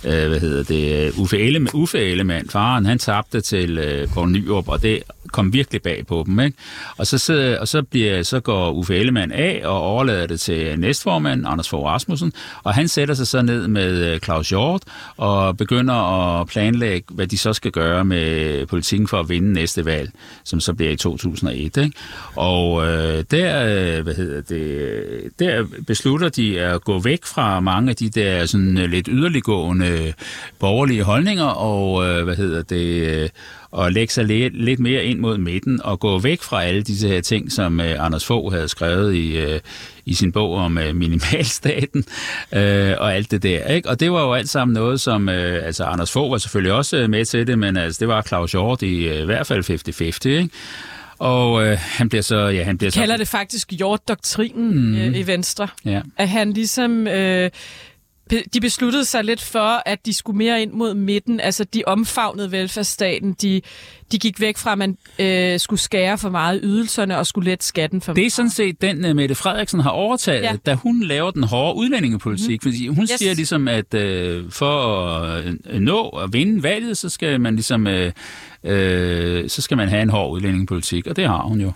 øh, hvad hedder det, øh, Uffe, Ellemann, Uffe Ellemann, faren, han tabte til øh, Kåre Nyrup, og det kom virkelig bag på dem. Ikke? Og, så, så, og så, bliver, så går Uffe Ellemann af og overlader det til næstformand, Anders Fogh Rasmussen, og han sætter sig så ned med øh, Claus Hjort og begynder at planlægge, hvad de så skal gøre med politikken for at vinde næste valg, som så bliver i 2001. Ikke? Og øh, der, øh, hvad hedder det, der beslutter de at gå væk fra mange af de der sådan lidt yderliggående øh, borgerlige holdninger, og øh, hvad hedder det, og lægge sig lidt, lidt mere ind mod midten og gå væk fra alle disse her ting, som uh, Anders Fogh havde skrevet i, uh, i sin bog om uh, minimalstaten uh, og alt det der. Ikke? Og det var jo alt sammen noget, som uh, altså Anders Fogh var selvfølgelig også med til det, men altså, det var Claus Hjort i uh, hvert fald 50-50. Ikke? Og øh, han bliver så... Ja, han bliver De kalder så... det faktisk Hjort-doktrinen mm. øh, i Venstre. Ja. At han ligesom... Øh, de besluttede sig lidt for, at de skulle mere ind mod midten. Altså, de omfavnede velfærdsstaten. De, de gik væk fra, at man øh, skulle skære for meget ydelserne og skulle lette skatten for Det er sådan set den, uh, Mette Frederiksen har overtaget, ja. da hun laver den hårde udlændingepolitik. Mm. Fordi hun yes. siger ligesom, at øh, for at øh, nå at vinde valget, så skal man ligesom... Øh, øh, så skal man have en hård udlændingepolitik, og det har hun jo.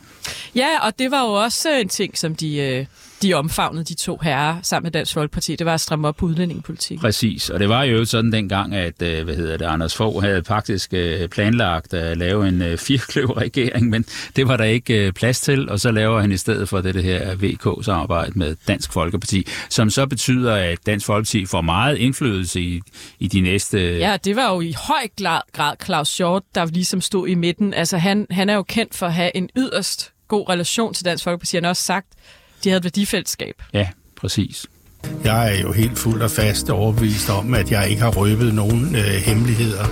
Ja, og det var jo også en ting, som de... Øh de omfavnede de to herrer sammen med Dansk Folkeparti. Det var at stramme op på udlændingepolitikken. Præcis, og det var jo sådan dengang, at øh, hvad hedder det, Anders Fogh havde faktisk øh, planlagt at lave en øh, firkløverregering, men det var der ikke plads til, og så laver han i stedet for det, det her VK-samarbejde med Dansk Folkeparti, som så betyder, at Dansk Folkeparti får meget indflydelse i, i de næste... Ja, det var jo i høj grad Claus Short, der ligesom stod i midten. Altså han, han er jo kendt for at have en yderst god relation til Dansk Folkeparti. Han har også sagt, de havde et værdifællesskab. Ja, præcis. Jeg er jo helt fuld og fast overbevist om, at jeg ikke har røbet nogen øh, hemmeligheder.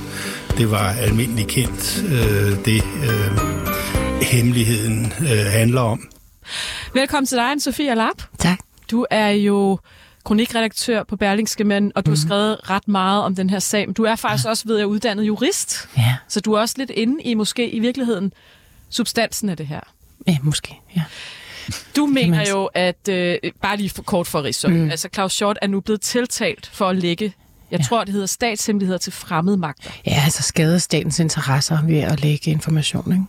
Det var almindeligt kendt, øh, det øh, hemmeligheden øh, handler om. Velkommen til dig, Sofia Lap. Tak. Du er jo kronikredaktør på Berlingske Mænd, og du mm. har mhm. skrevet ret meget om den her sag. Men du er faktisk ja. også ved at uddannet jurist. Ja. Så du er også lidt inde i måske i virkeligheden substansen af det her. Ja, måske, ja. Du mener jo, at, øh, bare lige for kort for Rizzo, mm. altså Claus Short er nu blevet tiltalt for at lægge jeg ja. tror, det hedder statshemmeligheder til fremmede magter. Ja, altså skade statens interesser ved at lægge information, ikke?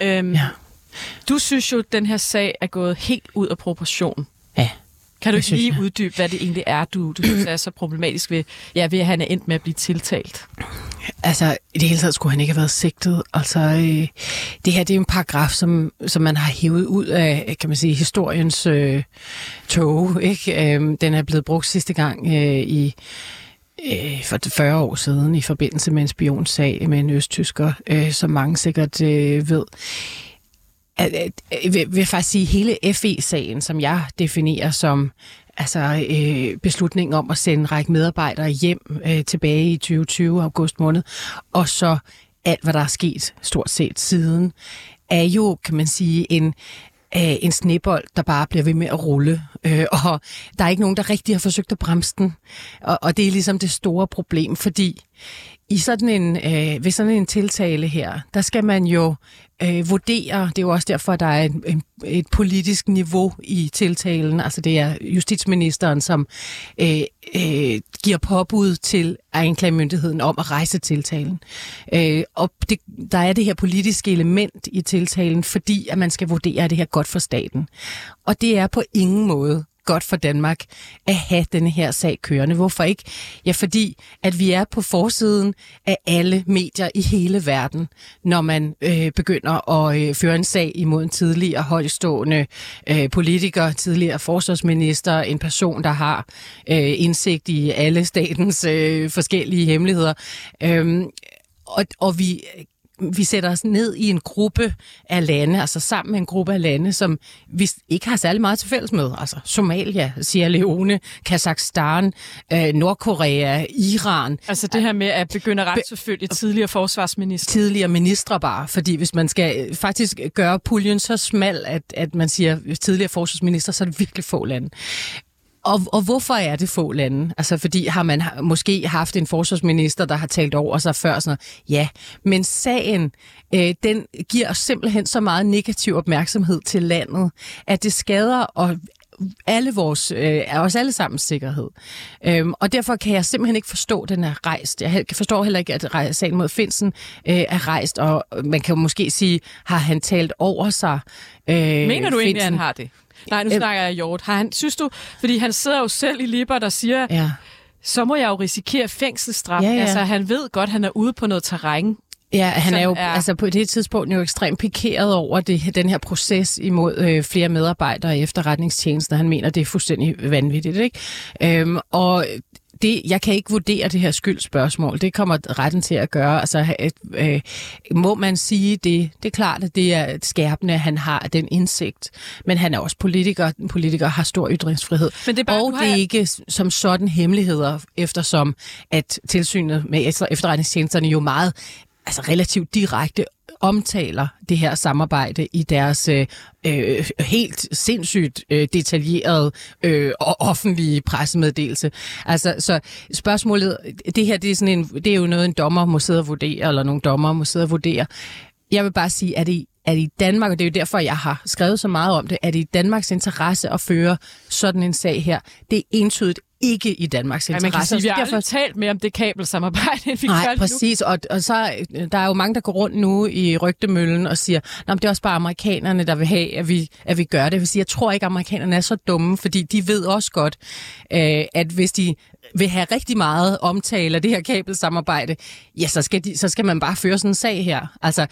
Ja. Øhm, ja. Du synes jo, at den her sag er gået helt ud af proportion. Kan du ikke lige uddybe, hvad det egentlig er, du, du synes er så problematisk ved, ja, ved at han er endt med at blive tiltalt? Altså, i det hele taget skulle han ikke have været sigtet. Altså, øh, det her det er en paragraf, som, som man har hævet ud af, kan man sige, historiens øh, tog. Ikke? Øh, den er blevet brugt sidste gang øh, i øh, for 40 år siden i forbindelse med en spionsag med en østtysker, øh, som mange sikkert øh, ved. At, at, at, vil, vil faktisk sige, hele FE-sagen, som jeg definerer som altså øh, beslutningen om at sende en række medarbejdere hjem øh, tilbage i 2020, august måned, og så alt, hvad der er sket stort set siden, er jo, kan man sige, en, øh, en snebold, der bare bliver ved med at rulle. Øh, og der er ikke nogen, der rigtig har forsøgt at bremse den. Og, og det er ligesom det store problem, fordi i sådan en, øh, ved sådan en tiltale her, der skal man jo øh, vurdere, det er jo også derfor, der er et, et, et politisk niveau i tiltalen, altså det er justitsministeren, som øh, øh, giver påbud til anklagemyndigheden om at rejse tiltalen. Øh, og det, der er det her politiske element i tiltalen, fordi at man skal vurdere, at det her godt for staten. Og det er på ingen måde godt for Danmark at have denne her sag kørende. Hvorfor ikke? Ja, fordi at vi er på forsiden af alle medier i hele verden, når man øh, begynder at øh, føre en sag imod en tidligere højstående øh, politiker, tidligere forsvarsminister, en person, der har øh, indsigt i alle statens øh, forskellige hemmeligheder. Øhm, og, og vi vi sætter os ned i en gruppe af lande, altså sammen med en gruppe af lande, som vi ikke har særlig meget til fælles med. Altså Somalia, Sierra Leone, Kazakhstan, øh, Nordkorea, Iran. Altså det her med at begynde at retsforfølge tidligere forsvarsminister. Tidligere ministre bare, fordi hvis man skal øh, faktisk gøre puljen så smal, at, at man siger tidligere forsvarsminister, så er det virkelig få lande. Og, og hvorfor er det få lande? Altså, fordi har man måske haft en forsvarsminister, der har talt over sig før sådan noget? Ja, men sagen, øh, den giver simpelthen så meget negativ opmærksomhed til landet, at det skader og alle vores, øh, os alle sammens sikkerhed. Øhm, og derfor kan jeg simpelthen ikke forstå, at den er rejst. Jeg forstår heller ikke, at sagen mod Finsen øh, er rejst, og man kan måske sige, har han talt over sig? Øh, Mener du egentlig, at han har det? Nej, nu Øh, snakker jeg Hjort. Har han, synes du, fordi han sidder jo selv i Liber, der siger, ja. så må jeg jo risikere fængselsstraf. Ja, ja. Altså, han ved godt, han er ude på noget terræn. Ja, han er jo er- altså på det tidspunkt jo ekstremt pikeret over det, den her proces imod øh, flere medarbejdere i efterretningstjenesten. Han mener, det er fuldstændig vanvittigt. Ikke? Øhm, og det, jeg kan ikke vurdere det her skyldspørgsmål. Det kommer retten til at gøre. Altså, øh, må man sige det? Det er klart, at det er skærpende, at han har den indsigt. Men han er også politiker. Politiker har stor ytringsfrihed. Men det er bare- og har det er ikke som sådan hemmeligheder, eftersom at tilsynet med efter- efterretningstjenesterne jo meget altså relativt direkte omtaler det her samarbejde i deres øh, øh helt sindssygt øh, detaljerede øh, og offentlige pressemeddelelse. Altså, så spørgsmålet, det her det er, sådan en, det er jo noget, en dommer må sidde og vurdere, eller nogle dommer må sidde og vurdere. Jeg vil bare sige, at i, at i Danmark, og det er jo derfor, jeg har skrevet så meget om det, at i Danmarks interesse at føre sådan en sag her, det er entydigt ikke i Danmarks Ja, interesse. man kan sige, vi har Derfor- talt mere om det kabelsamarbejde, end vi gør Nej, lige nu. præcis. Og, og så øh, der er jo mange, der går rundt nu i rygtemøllen og siger, at det er også bare amerikanerne, der vil have, at vi, at vi gør det. Jeg vil sige, jeg tror ikke, at amerikanerne er så dumme, fordi de ved også godt, øh, at hvis de vil have rigtig meget omtale af det her kabelsamarbejde, ja, så skal, de, så skal man bare føre sådan en sag her. Altså,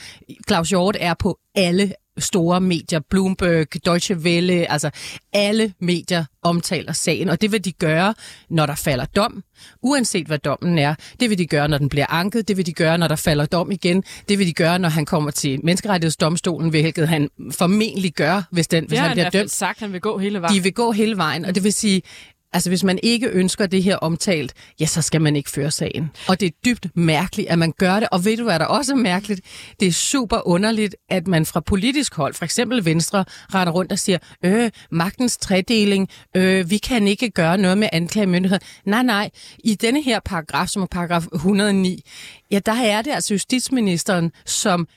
Claus Hjort er på alle store medier, Bloomberg, Deutsche Welle, altså alle medier omtaler sagen, og det vil de gøre, når der falder dom, uanset hvad dommen er. Det vil de gøre, når den bliver anket, det vil de gøre, når der falder dom igen, det vil de gøre, når han kommer til menneskerettighedsdomstolen, hvilket han formentlig gør, hvis, den, hvis har han han bliver fald dømt. sagt, han vil gå hele vejen. De vil gå hele vejen, og det vil sige, altså hvis man ikke ønsker det her omtalt, ja, så skal man ikke føre sagen. Og det er dybt mærkeligt, at man gør det. Og ved du, hvad der også er mærkeligt? Det er super underligt, at man fra politisk hold, for eksempel Venstre, retter rundt og siger, øh, magtens tredeling, øh, vi kan ikke gøre noget med anklagemyndigheden. Nej, nej. I denne her paragraf, som er paragraf 109, ja, der er det altså justitsministeren, som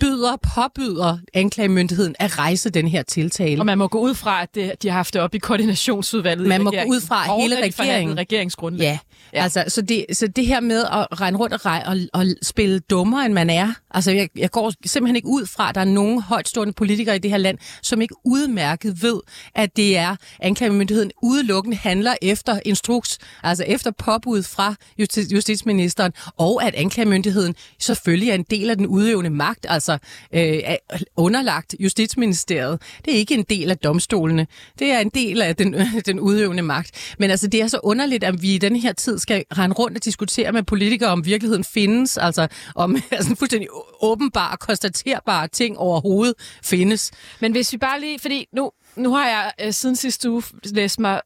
byder, påbyder anklagemyndigheden at rejse den her tiltale. Og man må gå ud fra, at det, de har haft det op i koordinationsudvalget. Man må gå ud fra, at hele regeringen- regeringsgrundlag. Ja, ja. Altså, så, det, så det her med at regne rundt og, rej, og, og spille dummere, end man er, altså jeg, jeg går simpelthen ikke ud fra, at der er nogen højtstående politikere i det her land, som ikke udmærket ved, at det er anklagemyndigheden udelukkende handler efter instruks, altså efter påbud fra justi- justitsministeren, og at anklagemyndigheden selvfølgelig er en del af den udøvende magt, altså Altså, øh, er underlagt justitsministeriet. Det er ikke en del af domstolene. Det er en del af den, [laughs] den udøvende magt. Men altså, det er så underligt, at vi i den her tid skal rende rundt og diskutere med politikere, om virkeligheden findes, altså om [laughs] altså, fuldstændig åbenbare, konstaterbare ting overhovedet findes. Men hvis vi bare lige, fordi nu, nu har jeg øh, siden sidste uge læst mig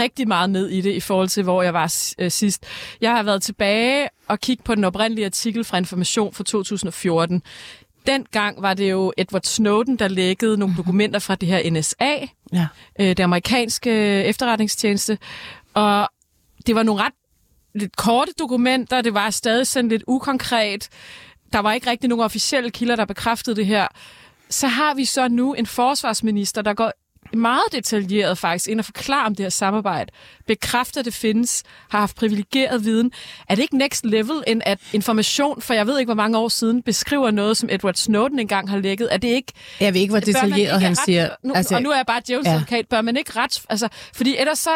rigtig meget ned i det i forhold til, hvor jeg var øh, sidst. Jeg har været tilbage og kigget på den oprindelige artikel fra Information fra 2014. Dengang var det jo Edward Snowden, der lækkede nogle dokumenter fra det her NSA, Ja. øh, det amerikanske efterretningstjeneste, og det var nogle ret lidt korte dokumenter, det var stadig sådan lidt ukonkret, der var ikke rigtig nogen officielle kilder, der bekræftede det her. Så har vi så nu en forsvarsminister, der går meget detaljeret faktisk ind og forklarer om det her samarbejde, bekræfter, det findes, har haft privilegeret viden. Er det ikke next level, end at information, for jeg ved ikke, hvor mange år siden, beskriver noget, som Edward Snowden engang har lækket? Er det ikke... Jeg ved ikke, hvor detaljeret ikke han ret- siger. Nu, Altså- og nu er jeg bare djævelens Ja. advokat. Bør man ikke ret... Altså, fordi ellers så,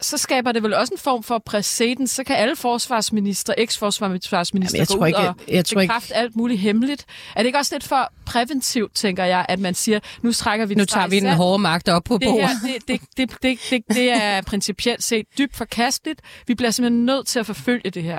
så skaber det vel også en form for præcedens. Så kan alle forsvarsminister, eks-forsvarsminister jeg gå tror ud ikke- og jeg tror ikke- bekræfte alt muligt hemmeligt. Er det ikke også lidt for præventivt, tænker jeg, at man siger, nu trækker vi Nu tager vi den hårde magt op på det bordet. det, det, det, det, det, det er principielt set dybt forkasteligt. Vi bliver simpelthen nødt til at forfølge det her.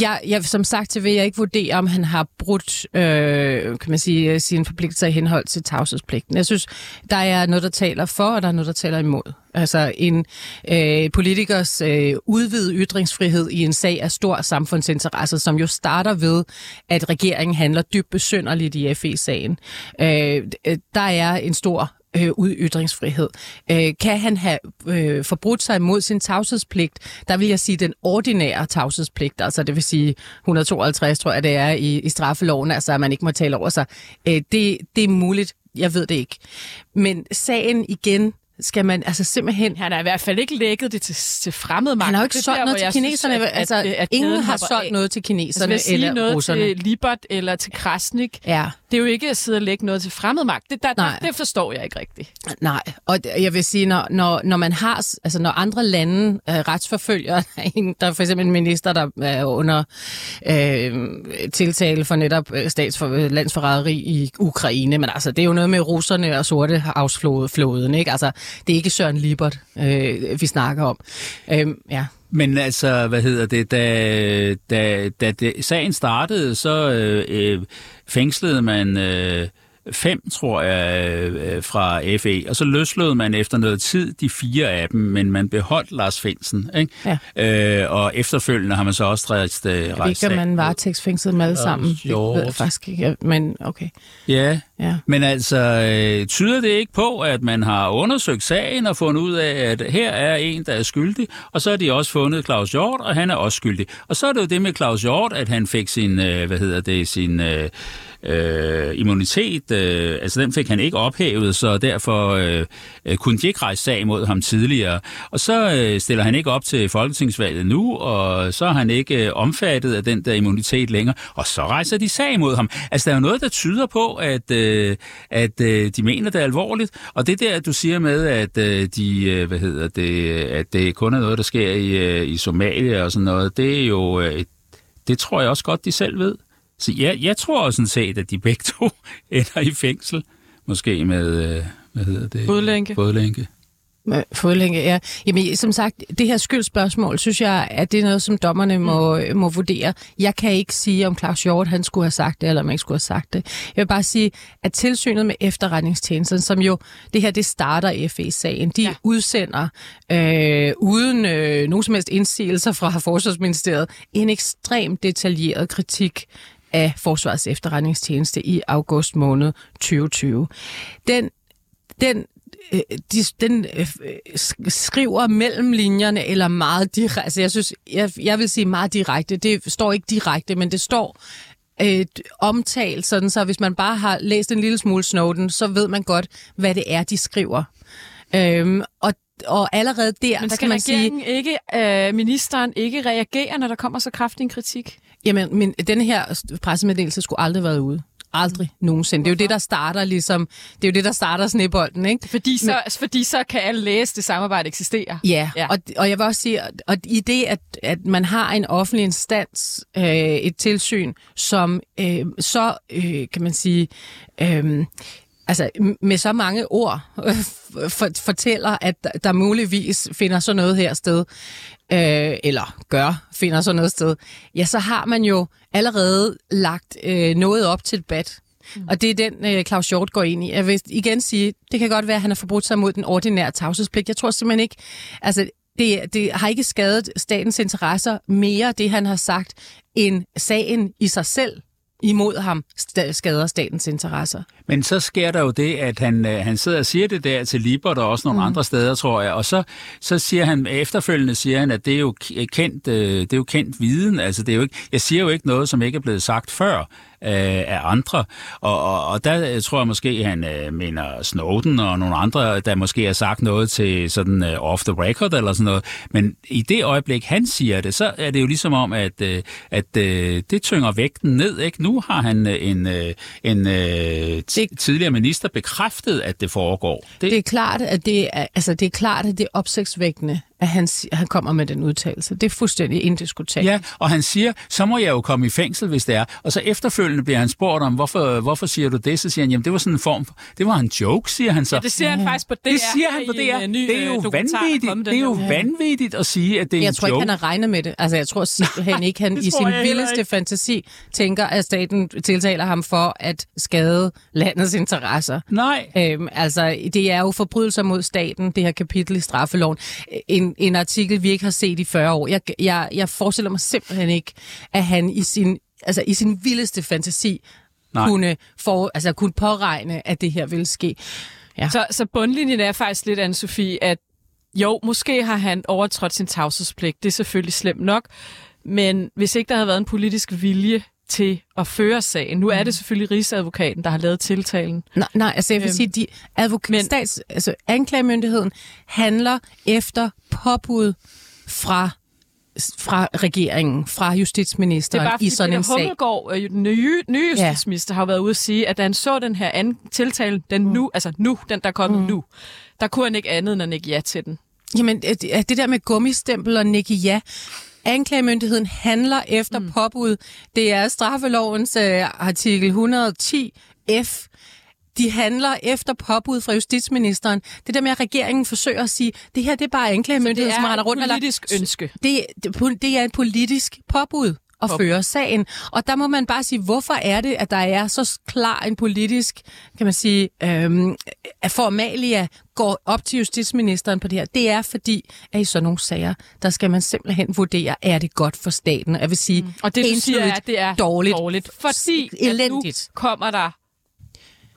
Jeg, jeg, som sagt, så vil jeg ikke vurdere, om han har brudt øh, kan man sige, øh, sine forpligtelser i henhold til tavshedspligten. Jeg synes, der er noget, der taler for, og der er noget, der taler imod. Altså en øh, politikers øh, udvidet ytringsfrihed i en sag af stor samfundsinteresse, som jo starter ved, at regeringen handler dybt besynderligt i FE-sagen. Øh, øh, der er en stor øh, ud ytringsfrihed. Øh, kan han have øh, forbrudt sig mod sin tavshedspligt? Der vil jeg sige den ordinære tavshedspligt, altså det vil sige 152, tror jeg det er i, i straffeloven, altså at man ikke må tale over sig. Øh, det, det er muligt, jeg ved det ikke. Men sagen igen, skal man altså simpelthen... Han har i hvert fald ikke lækket det til, til fremmede magt. Han har jo ikke solgt der, noget til synes, kineserne. at- altså, at- at ingen har solgt af. noget til Altså, kineserne sige eller noget russerne. til Libert eller til Krasnik, ja. det er jo ikke at sidde og lægge noget til fremmed magt. Det, der, Nej. det forstår jeg ikke rigtigt. Nej, og jeg vil sige, når, når, når man har, altså når andre lande øh, retsforfølger, [laughs] der er for eksempel en minister, der er under øh, tiltale for netop øh, statsfor, øh, landsforræderi i Ukraine, men altså det er jo noget med russerne og sorte havsfloden, ikke? Altså det er ikke Søren Libert, øh, vi snakker om. Øh, ja. Men altså, hvad hedder det, da, da, da det, sagen startede, så øh, øh fængslede man øh, fem, tror jeg, øh, fra FE, og så løslod man efter noget tid de fire af dem, men man beholdt Lars Finsen, ikke? Ja. Øh, og efterfølgende har man så også rejst, øh, Jeg ved ikke, om man varetægtsfængslet dem alle sammen. Det jo. ved jeg faktisk ikke, men okay. Ja. Ja. men altså, øh, tyder det ikke på, at man har undersøgt sagen og fundet ud af, at her er en, der er skyldig, og så har de også fundet Claus Hjort, og han er også skyldig. Og så er det jo det med Claus Hjort, at han fik sin, øh, hvad hedder det, sin øh, øh, immunitet, øh, altså den fik han ikke ophævet, så derfor øh, øh kunne de ikke rejse sag mod ham tidligere. Og så øh, stiller han ikke op til folketingsvalget nu, og så er han ikke øh, omfattet af den der immunitet længere, og så rejser de sag mod ham. Altså der er jo noget, der tyder på, at, øh, at øh, de mener det er alvorligt, og det der, du siger med, at øh, de, øh, hvad hedder det, at det kun er noget, der sker i, øh, i Somalia og sådan noget, det er jo, øh, det tror jeg også godt, de selv ved. Så jeg, jeg tror også sådan set, at de begge to [laughs] ender i fængsel. Måske med, øh, hvad hedder det? Fodlænke. Fodlænke. Med Fodlænke, ja. Jamen, som sagt, det her skyldspørgsmål, synes jeg, at det er noget, som dommerne må, må vurdere. Jeg kan ikke sige, om Claus Hjort, han skulle have sagt det, eller om han ikke skulle have sagt det. Jeg vil bare sige, at tilsynet med efterretningstjenesten, som jo, det her, det starter FE-sagen, de ja. udsender, øh, uden øh, nogen som helst indsigelser fra Forsvarsministeriet, en ekstremt detaljeret kritik af Forsvarets efterretningstjeneste i august måned 2020. Den, den øh, de, den øh, øh skriver mellem linjerne, eller meget direkte, altså jeg synes, jeg, jeg vil sige meget direkte, det står ikke direkte, men det står øh, omtalt, sådan så hvis man bare har læst en lille smule Snowden, så ved man godt, hvad det er, de skriver. Øhm, og, og allerede der, Men der kan man sige... ikke, øh, ministeren ikke reagere, når der kommer så kraftig en kritik? Jamen, men den her pressemeddelelse skulle aldrig have været ude. Aldrig nogensinde. Det er jo det, der starter ligesom... Det er jo det, der starter snebolden, ikke? Fordi så, Men, fordi så kan alle læse, det samarbejde eksisterer. Ja, ja. Og, og jeg vil også sige, at i det, at, at man har en offentlig instans, øh, et tilsyn, som øh, så, øh, kan man sige... Øh, altså med så mange ord øh, for, fortæller, at der, der muligvis finder sådan noget her sted, øh, eller gør finder sådan noget sted, ja, så har man jo allerede lagt øh, noget op til debat. Mm. Og det er den, øh, Claus Hjort går ind i. Jeg vil igen sige, det kan godt være, at han har forbrudt sig mod den ordinære tavshedspligt. Jeg tror simpelthen ikke, altså det, det har ikke skadet statens interesser mere, det han har sagt, end sagen i sig selv imod ham skader statens interesser. Men så sker der jo det, at han, øh, han sidder og siger det der til Libert og også nogle mm. andre steder, tror jeg, og så, så siger han, efterfølgende siger han, at det er jo kendt, øh, det er jo kendt viden, altså det er jo ikke, jeg siger jo ikke noget, som ikke er blevet sagt før øh, af andre, og, og, og der tror jeg måske, han øh, mener Snowden og nogle andre, der måske har sagt noget til sådan øh, off the record eller sådan noget, men i det øjeblik, han siger det, så er det jo ligesom om, at, øh, at øh, det tynger vægten ned, ikke? Nu har han øh, en, øh, en øh, det, tidligere minister bekræftet, at det foregår. Det, det er klart, at det er, altså, det er klart, at det er opsigtsvækkende, at han, han kommer med den udtalelse. Det er fuldstændig indiskutabelt. Ja, og han siger, så må jeg jo komme i fængsel, hvis det er. Og så efterfølgende bliver han spurgt om, hvorfor, hvorfor siger du det? Så siger han, jamen det var sådan en form for, det var en joke, siger han så. Ja, det siger han faktisk på DR. Det siger han på DR. uh, ny, det er jo dokumentar, vanvittigt, det er jo vanvittigt at sige, at det er jeg en tror joke. ikke, han har regnet med det. Altså, jeg tror simpelthen ikke, han i sin vildeste fantasi tænker, at staten tiltaler ham for at skade landets interesser. Nej. Øhm, altså, det er jo forbrydelser mod staten, det her kapitel i straffeloven. En, en artikel, vi ikke har set i 40 år. Jeg, jeg, jeg forestiller mig simpelthen ikke, at han i sin, altså, i sin vildeste fantasi Nej. kunne, for, altså, kunne påregne, at det her ville ske. Ja. Så, så bundlinjen er faktisk lidt, anne Sofie, at jo, måske har han overtrådt sin tavshedspligt. Det er selvfølgelig slemt nok. Men hvis ikke der havde været en politisk vilje til at føre sagen. Nu er det selvfølgelig rigsadvokaten, der har lavet tiltalen. Nej, nej altså jeg vil Øhm, sige, de advokat, men, stats, altså anklagemyndigheden handler efter påbud fra fra regeringen, fra Det justitsministeren er bare i sådan Peter en sag. Hummelgaard, øh, den nye, nye justitsminister, ja. har været ude at sige, at da han så den her anden tiltale, den nu, altså nu, den der er kommet mm. nu, der kunne han ikke andet end at ikke ja til den. Jamen, det det der med gummistempel og nikke ja, anklagemyndigheden handler efter mm. påbud. Det er straffelovens øh, artikel 110 F. De handler efter påbud fra justitsministeren. Det der med, at regeringen forsøger at sige, det her det er bare anklagemyndigheden, det som er render et rundt. eller- politisk ønske. Det, det, det er et politisk påbud at føre sagen. Og der må man bare sige, hvorfor er det, at der er så klar en politisk, kan man sige, øhm, formalia går op til justitsministeren på det her. Det er fordi, at i sådan nogle sager, der skal man simpelthen vurdere, er det godt for staten? Jeg vil sige, mm. Og det, du siger, er, det er dårligt. dårligt fordi elendigt. nu kommer der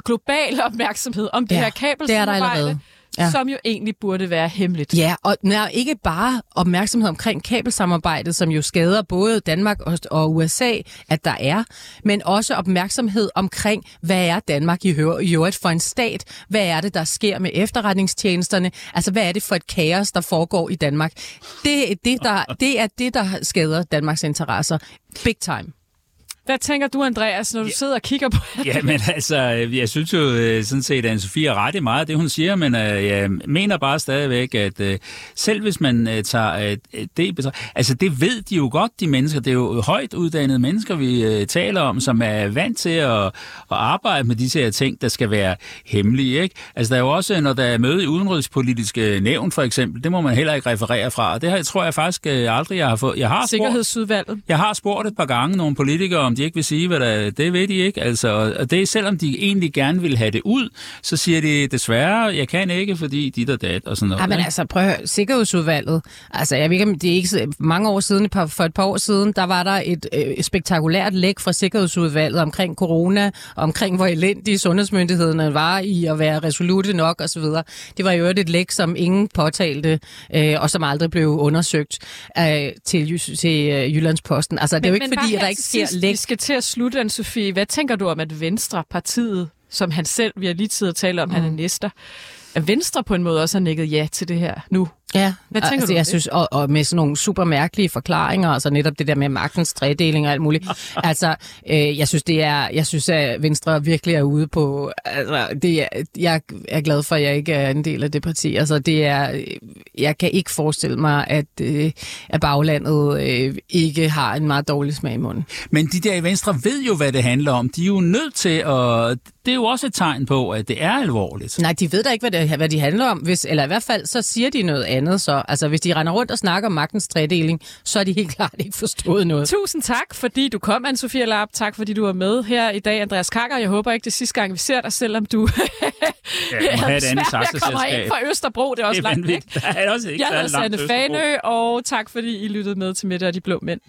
global opmærksomhed om det Ja, her det er der kabelsamarbejde, allerede. Ja. som jo egentlig burde være hemmeligt. Ja, og nej, ikke bare opmærksomhed omkring kabelsamarbejdet, som jo skader både Danmark og, og USA, at der er, men også opmærksomhed omkring, hvad er Danmark i, øvrigt for en stat? Hvad er det, der sker med efterretningstjenesterne? Altså, hvad er det for et kaos, der foregår i Danmark? Det, det, der, det er det, der skader Danmarks interesser. Big time. Hvad tænker du, Andreas, når du sidder og kigger på Jamen altså, øh, jeg synes jo øh, sådan set, at Anne-Sophie har ret i meget af det, hun siger, men øh, jeg mener bare stadigvæk, at selv hvis man tager det altså det ved de jo godt, de mennesker. Det er jo højt uddannede mennesker, vi taler om, som er vant til at, at arbejde med disse her ting, der skal være hemmelige. Ikke? Altså der er jo også, når der er møde i udenrigspolitiske nævn for eksempel, det må man heller ikke referere fra, og det her, tror jeg faktisk aldrig, jeg har fået. Jeg har spurgt, Sikkerhedsudvalget? jeg har spurgt et par gange nogle politikere, om de ikke vil sige, hvad der det ved de ikke. Altså, og det er selvom de egentlig gerne vil have det ud, så siger de desværre, jeg kan ikke, fordi dit og dat og sådan noget. Ja, men altså, prøv at høre, Sikkerhedsudvalget, altså jeg ved ikke, om det er ikke mange år siden, et par- for et par år siden, der var der et øh, spektakulært læk fra Sikkerhedsudvalget omkring corona, omkring hvor elendige sundhedsmyndighederne var i at være resolute nok osv. Det var jo et læk, som ingen påtalte, øh, og som aldrig blev undersøgt øh, til, til øh, Jyllandsposten. Altså, det er jo ikke fordi, at der ikke sker læk. Skal til at slutte, anne Sofie. Hvad tænker du om, at Venstre, partiet, som han selv, vi har lige tid at tale om, mm. han er næster, at Venstre på en måde også har nikket ja til det her nu? Ja, Hvad tænker altså, du jeg det? synes, og, og med sådan nogle super mærkelige forklaringer, altså netop det der med magtens tredeling og alt muligt. [laughs] altså, øh, jeg synes, det er, jeg synes, at Venstre virkelig er ude på, altså, det er, jeg er glad for, at jeg ikke er en del af det parti. Altså, det er, jeg kan ikke forestille mig, at, øh, at baglandet øh, ikke har en meget dårlig smag i munden. Men de der i Venstre ved jo, hvad det handler om. De er jo nødt til at... Det er jo også et tegn på, at det er alvorligt. Nej, de ved da ikke, hvad, det, hvad de handler om, hvis, eller i hvert fald, så siger de noget andet. Så. Altså, hvis de render rundt og snakker om magtens tredeling, så er de helt klart ikke forstået noget. Tusind tak, fordi du kom, anne Sofie Larp. Tak, fordi du var med her i dag, Andreas Kakker. Jeg håber ikke, det er sidste gang, vi ser dig, selvom du [laughs] Ja, må have et andet svært ved at komme taxaselskab. ind fra Østerbro. Det er også Det er langt væk. Der er også ikke Jeg hedder Sanne. Fanø, og tak fordi I lyttede med til Midte og de Blå Mænd.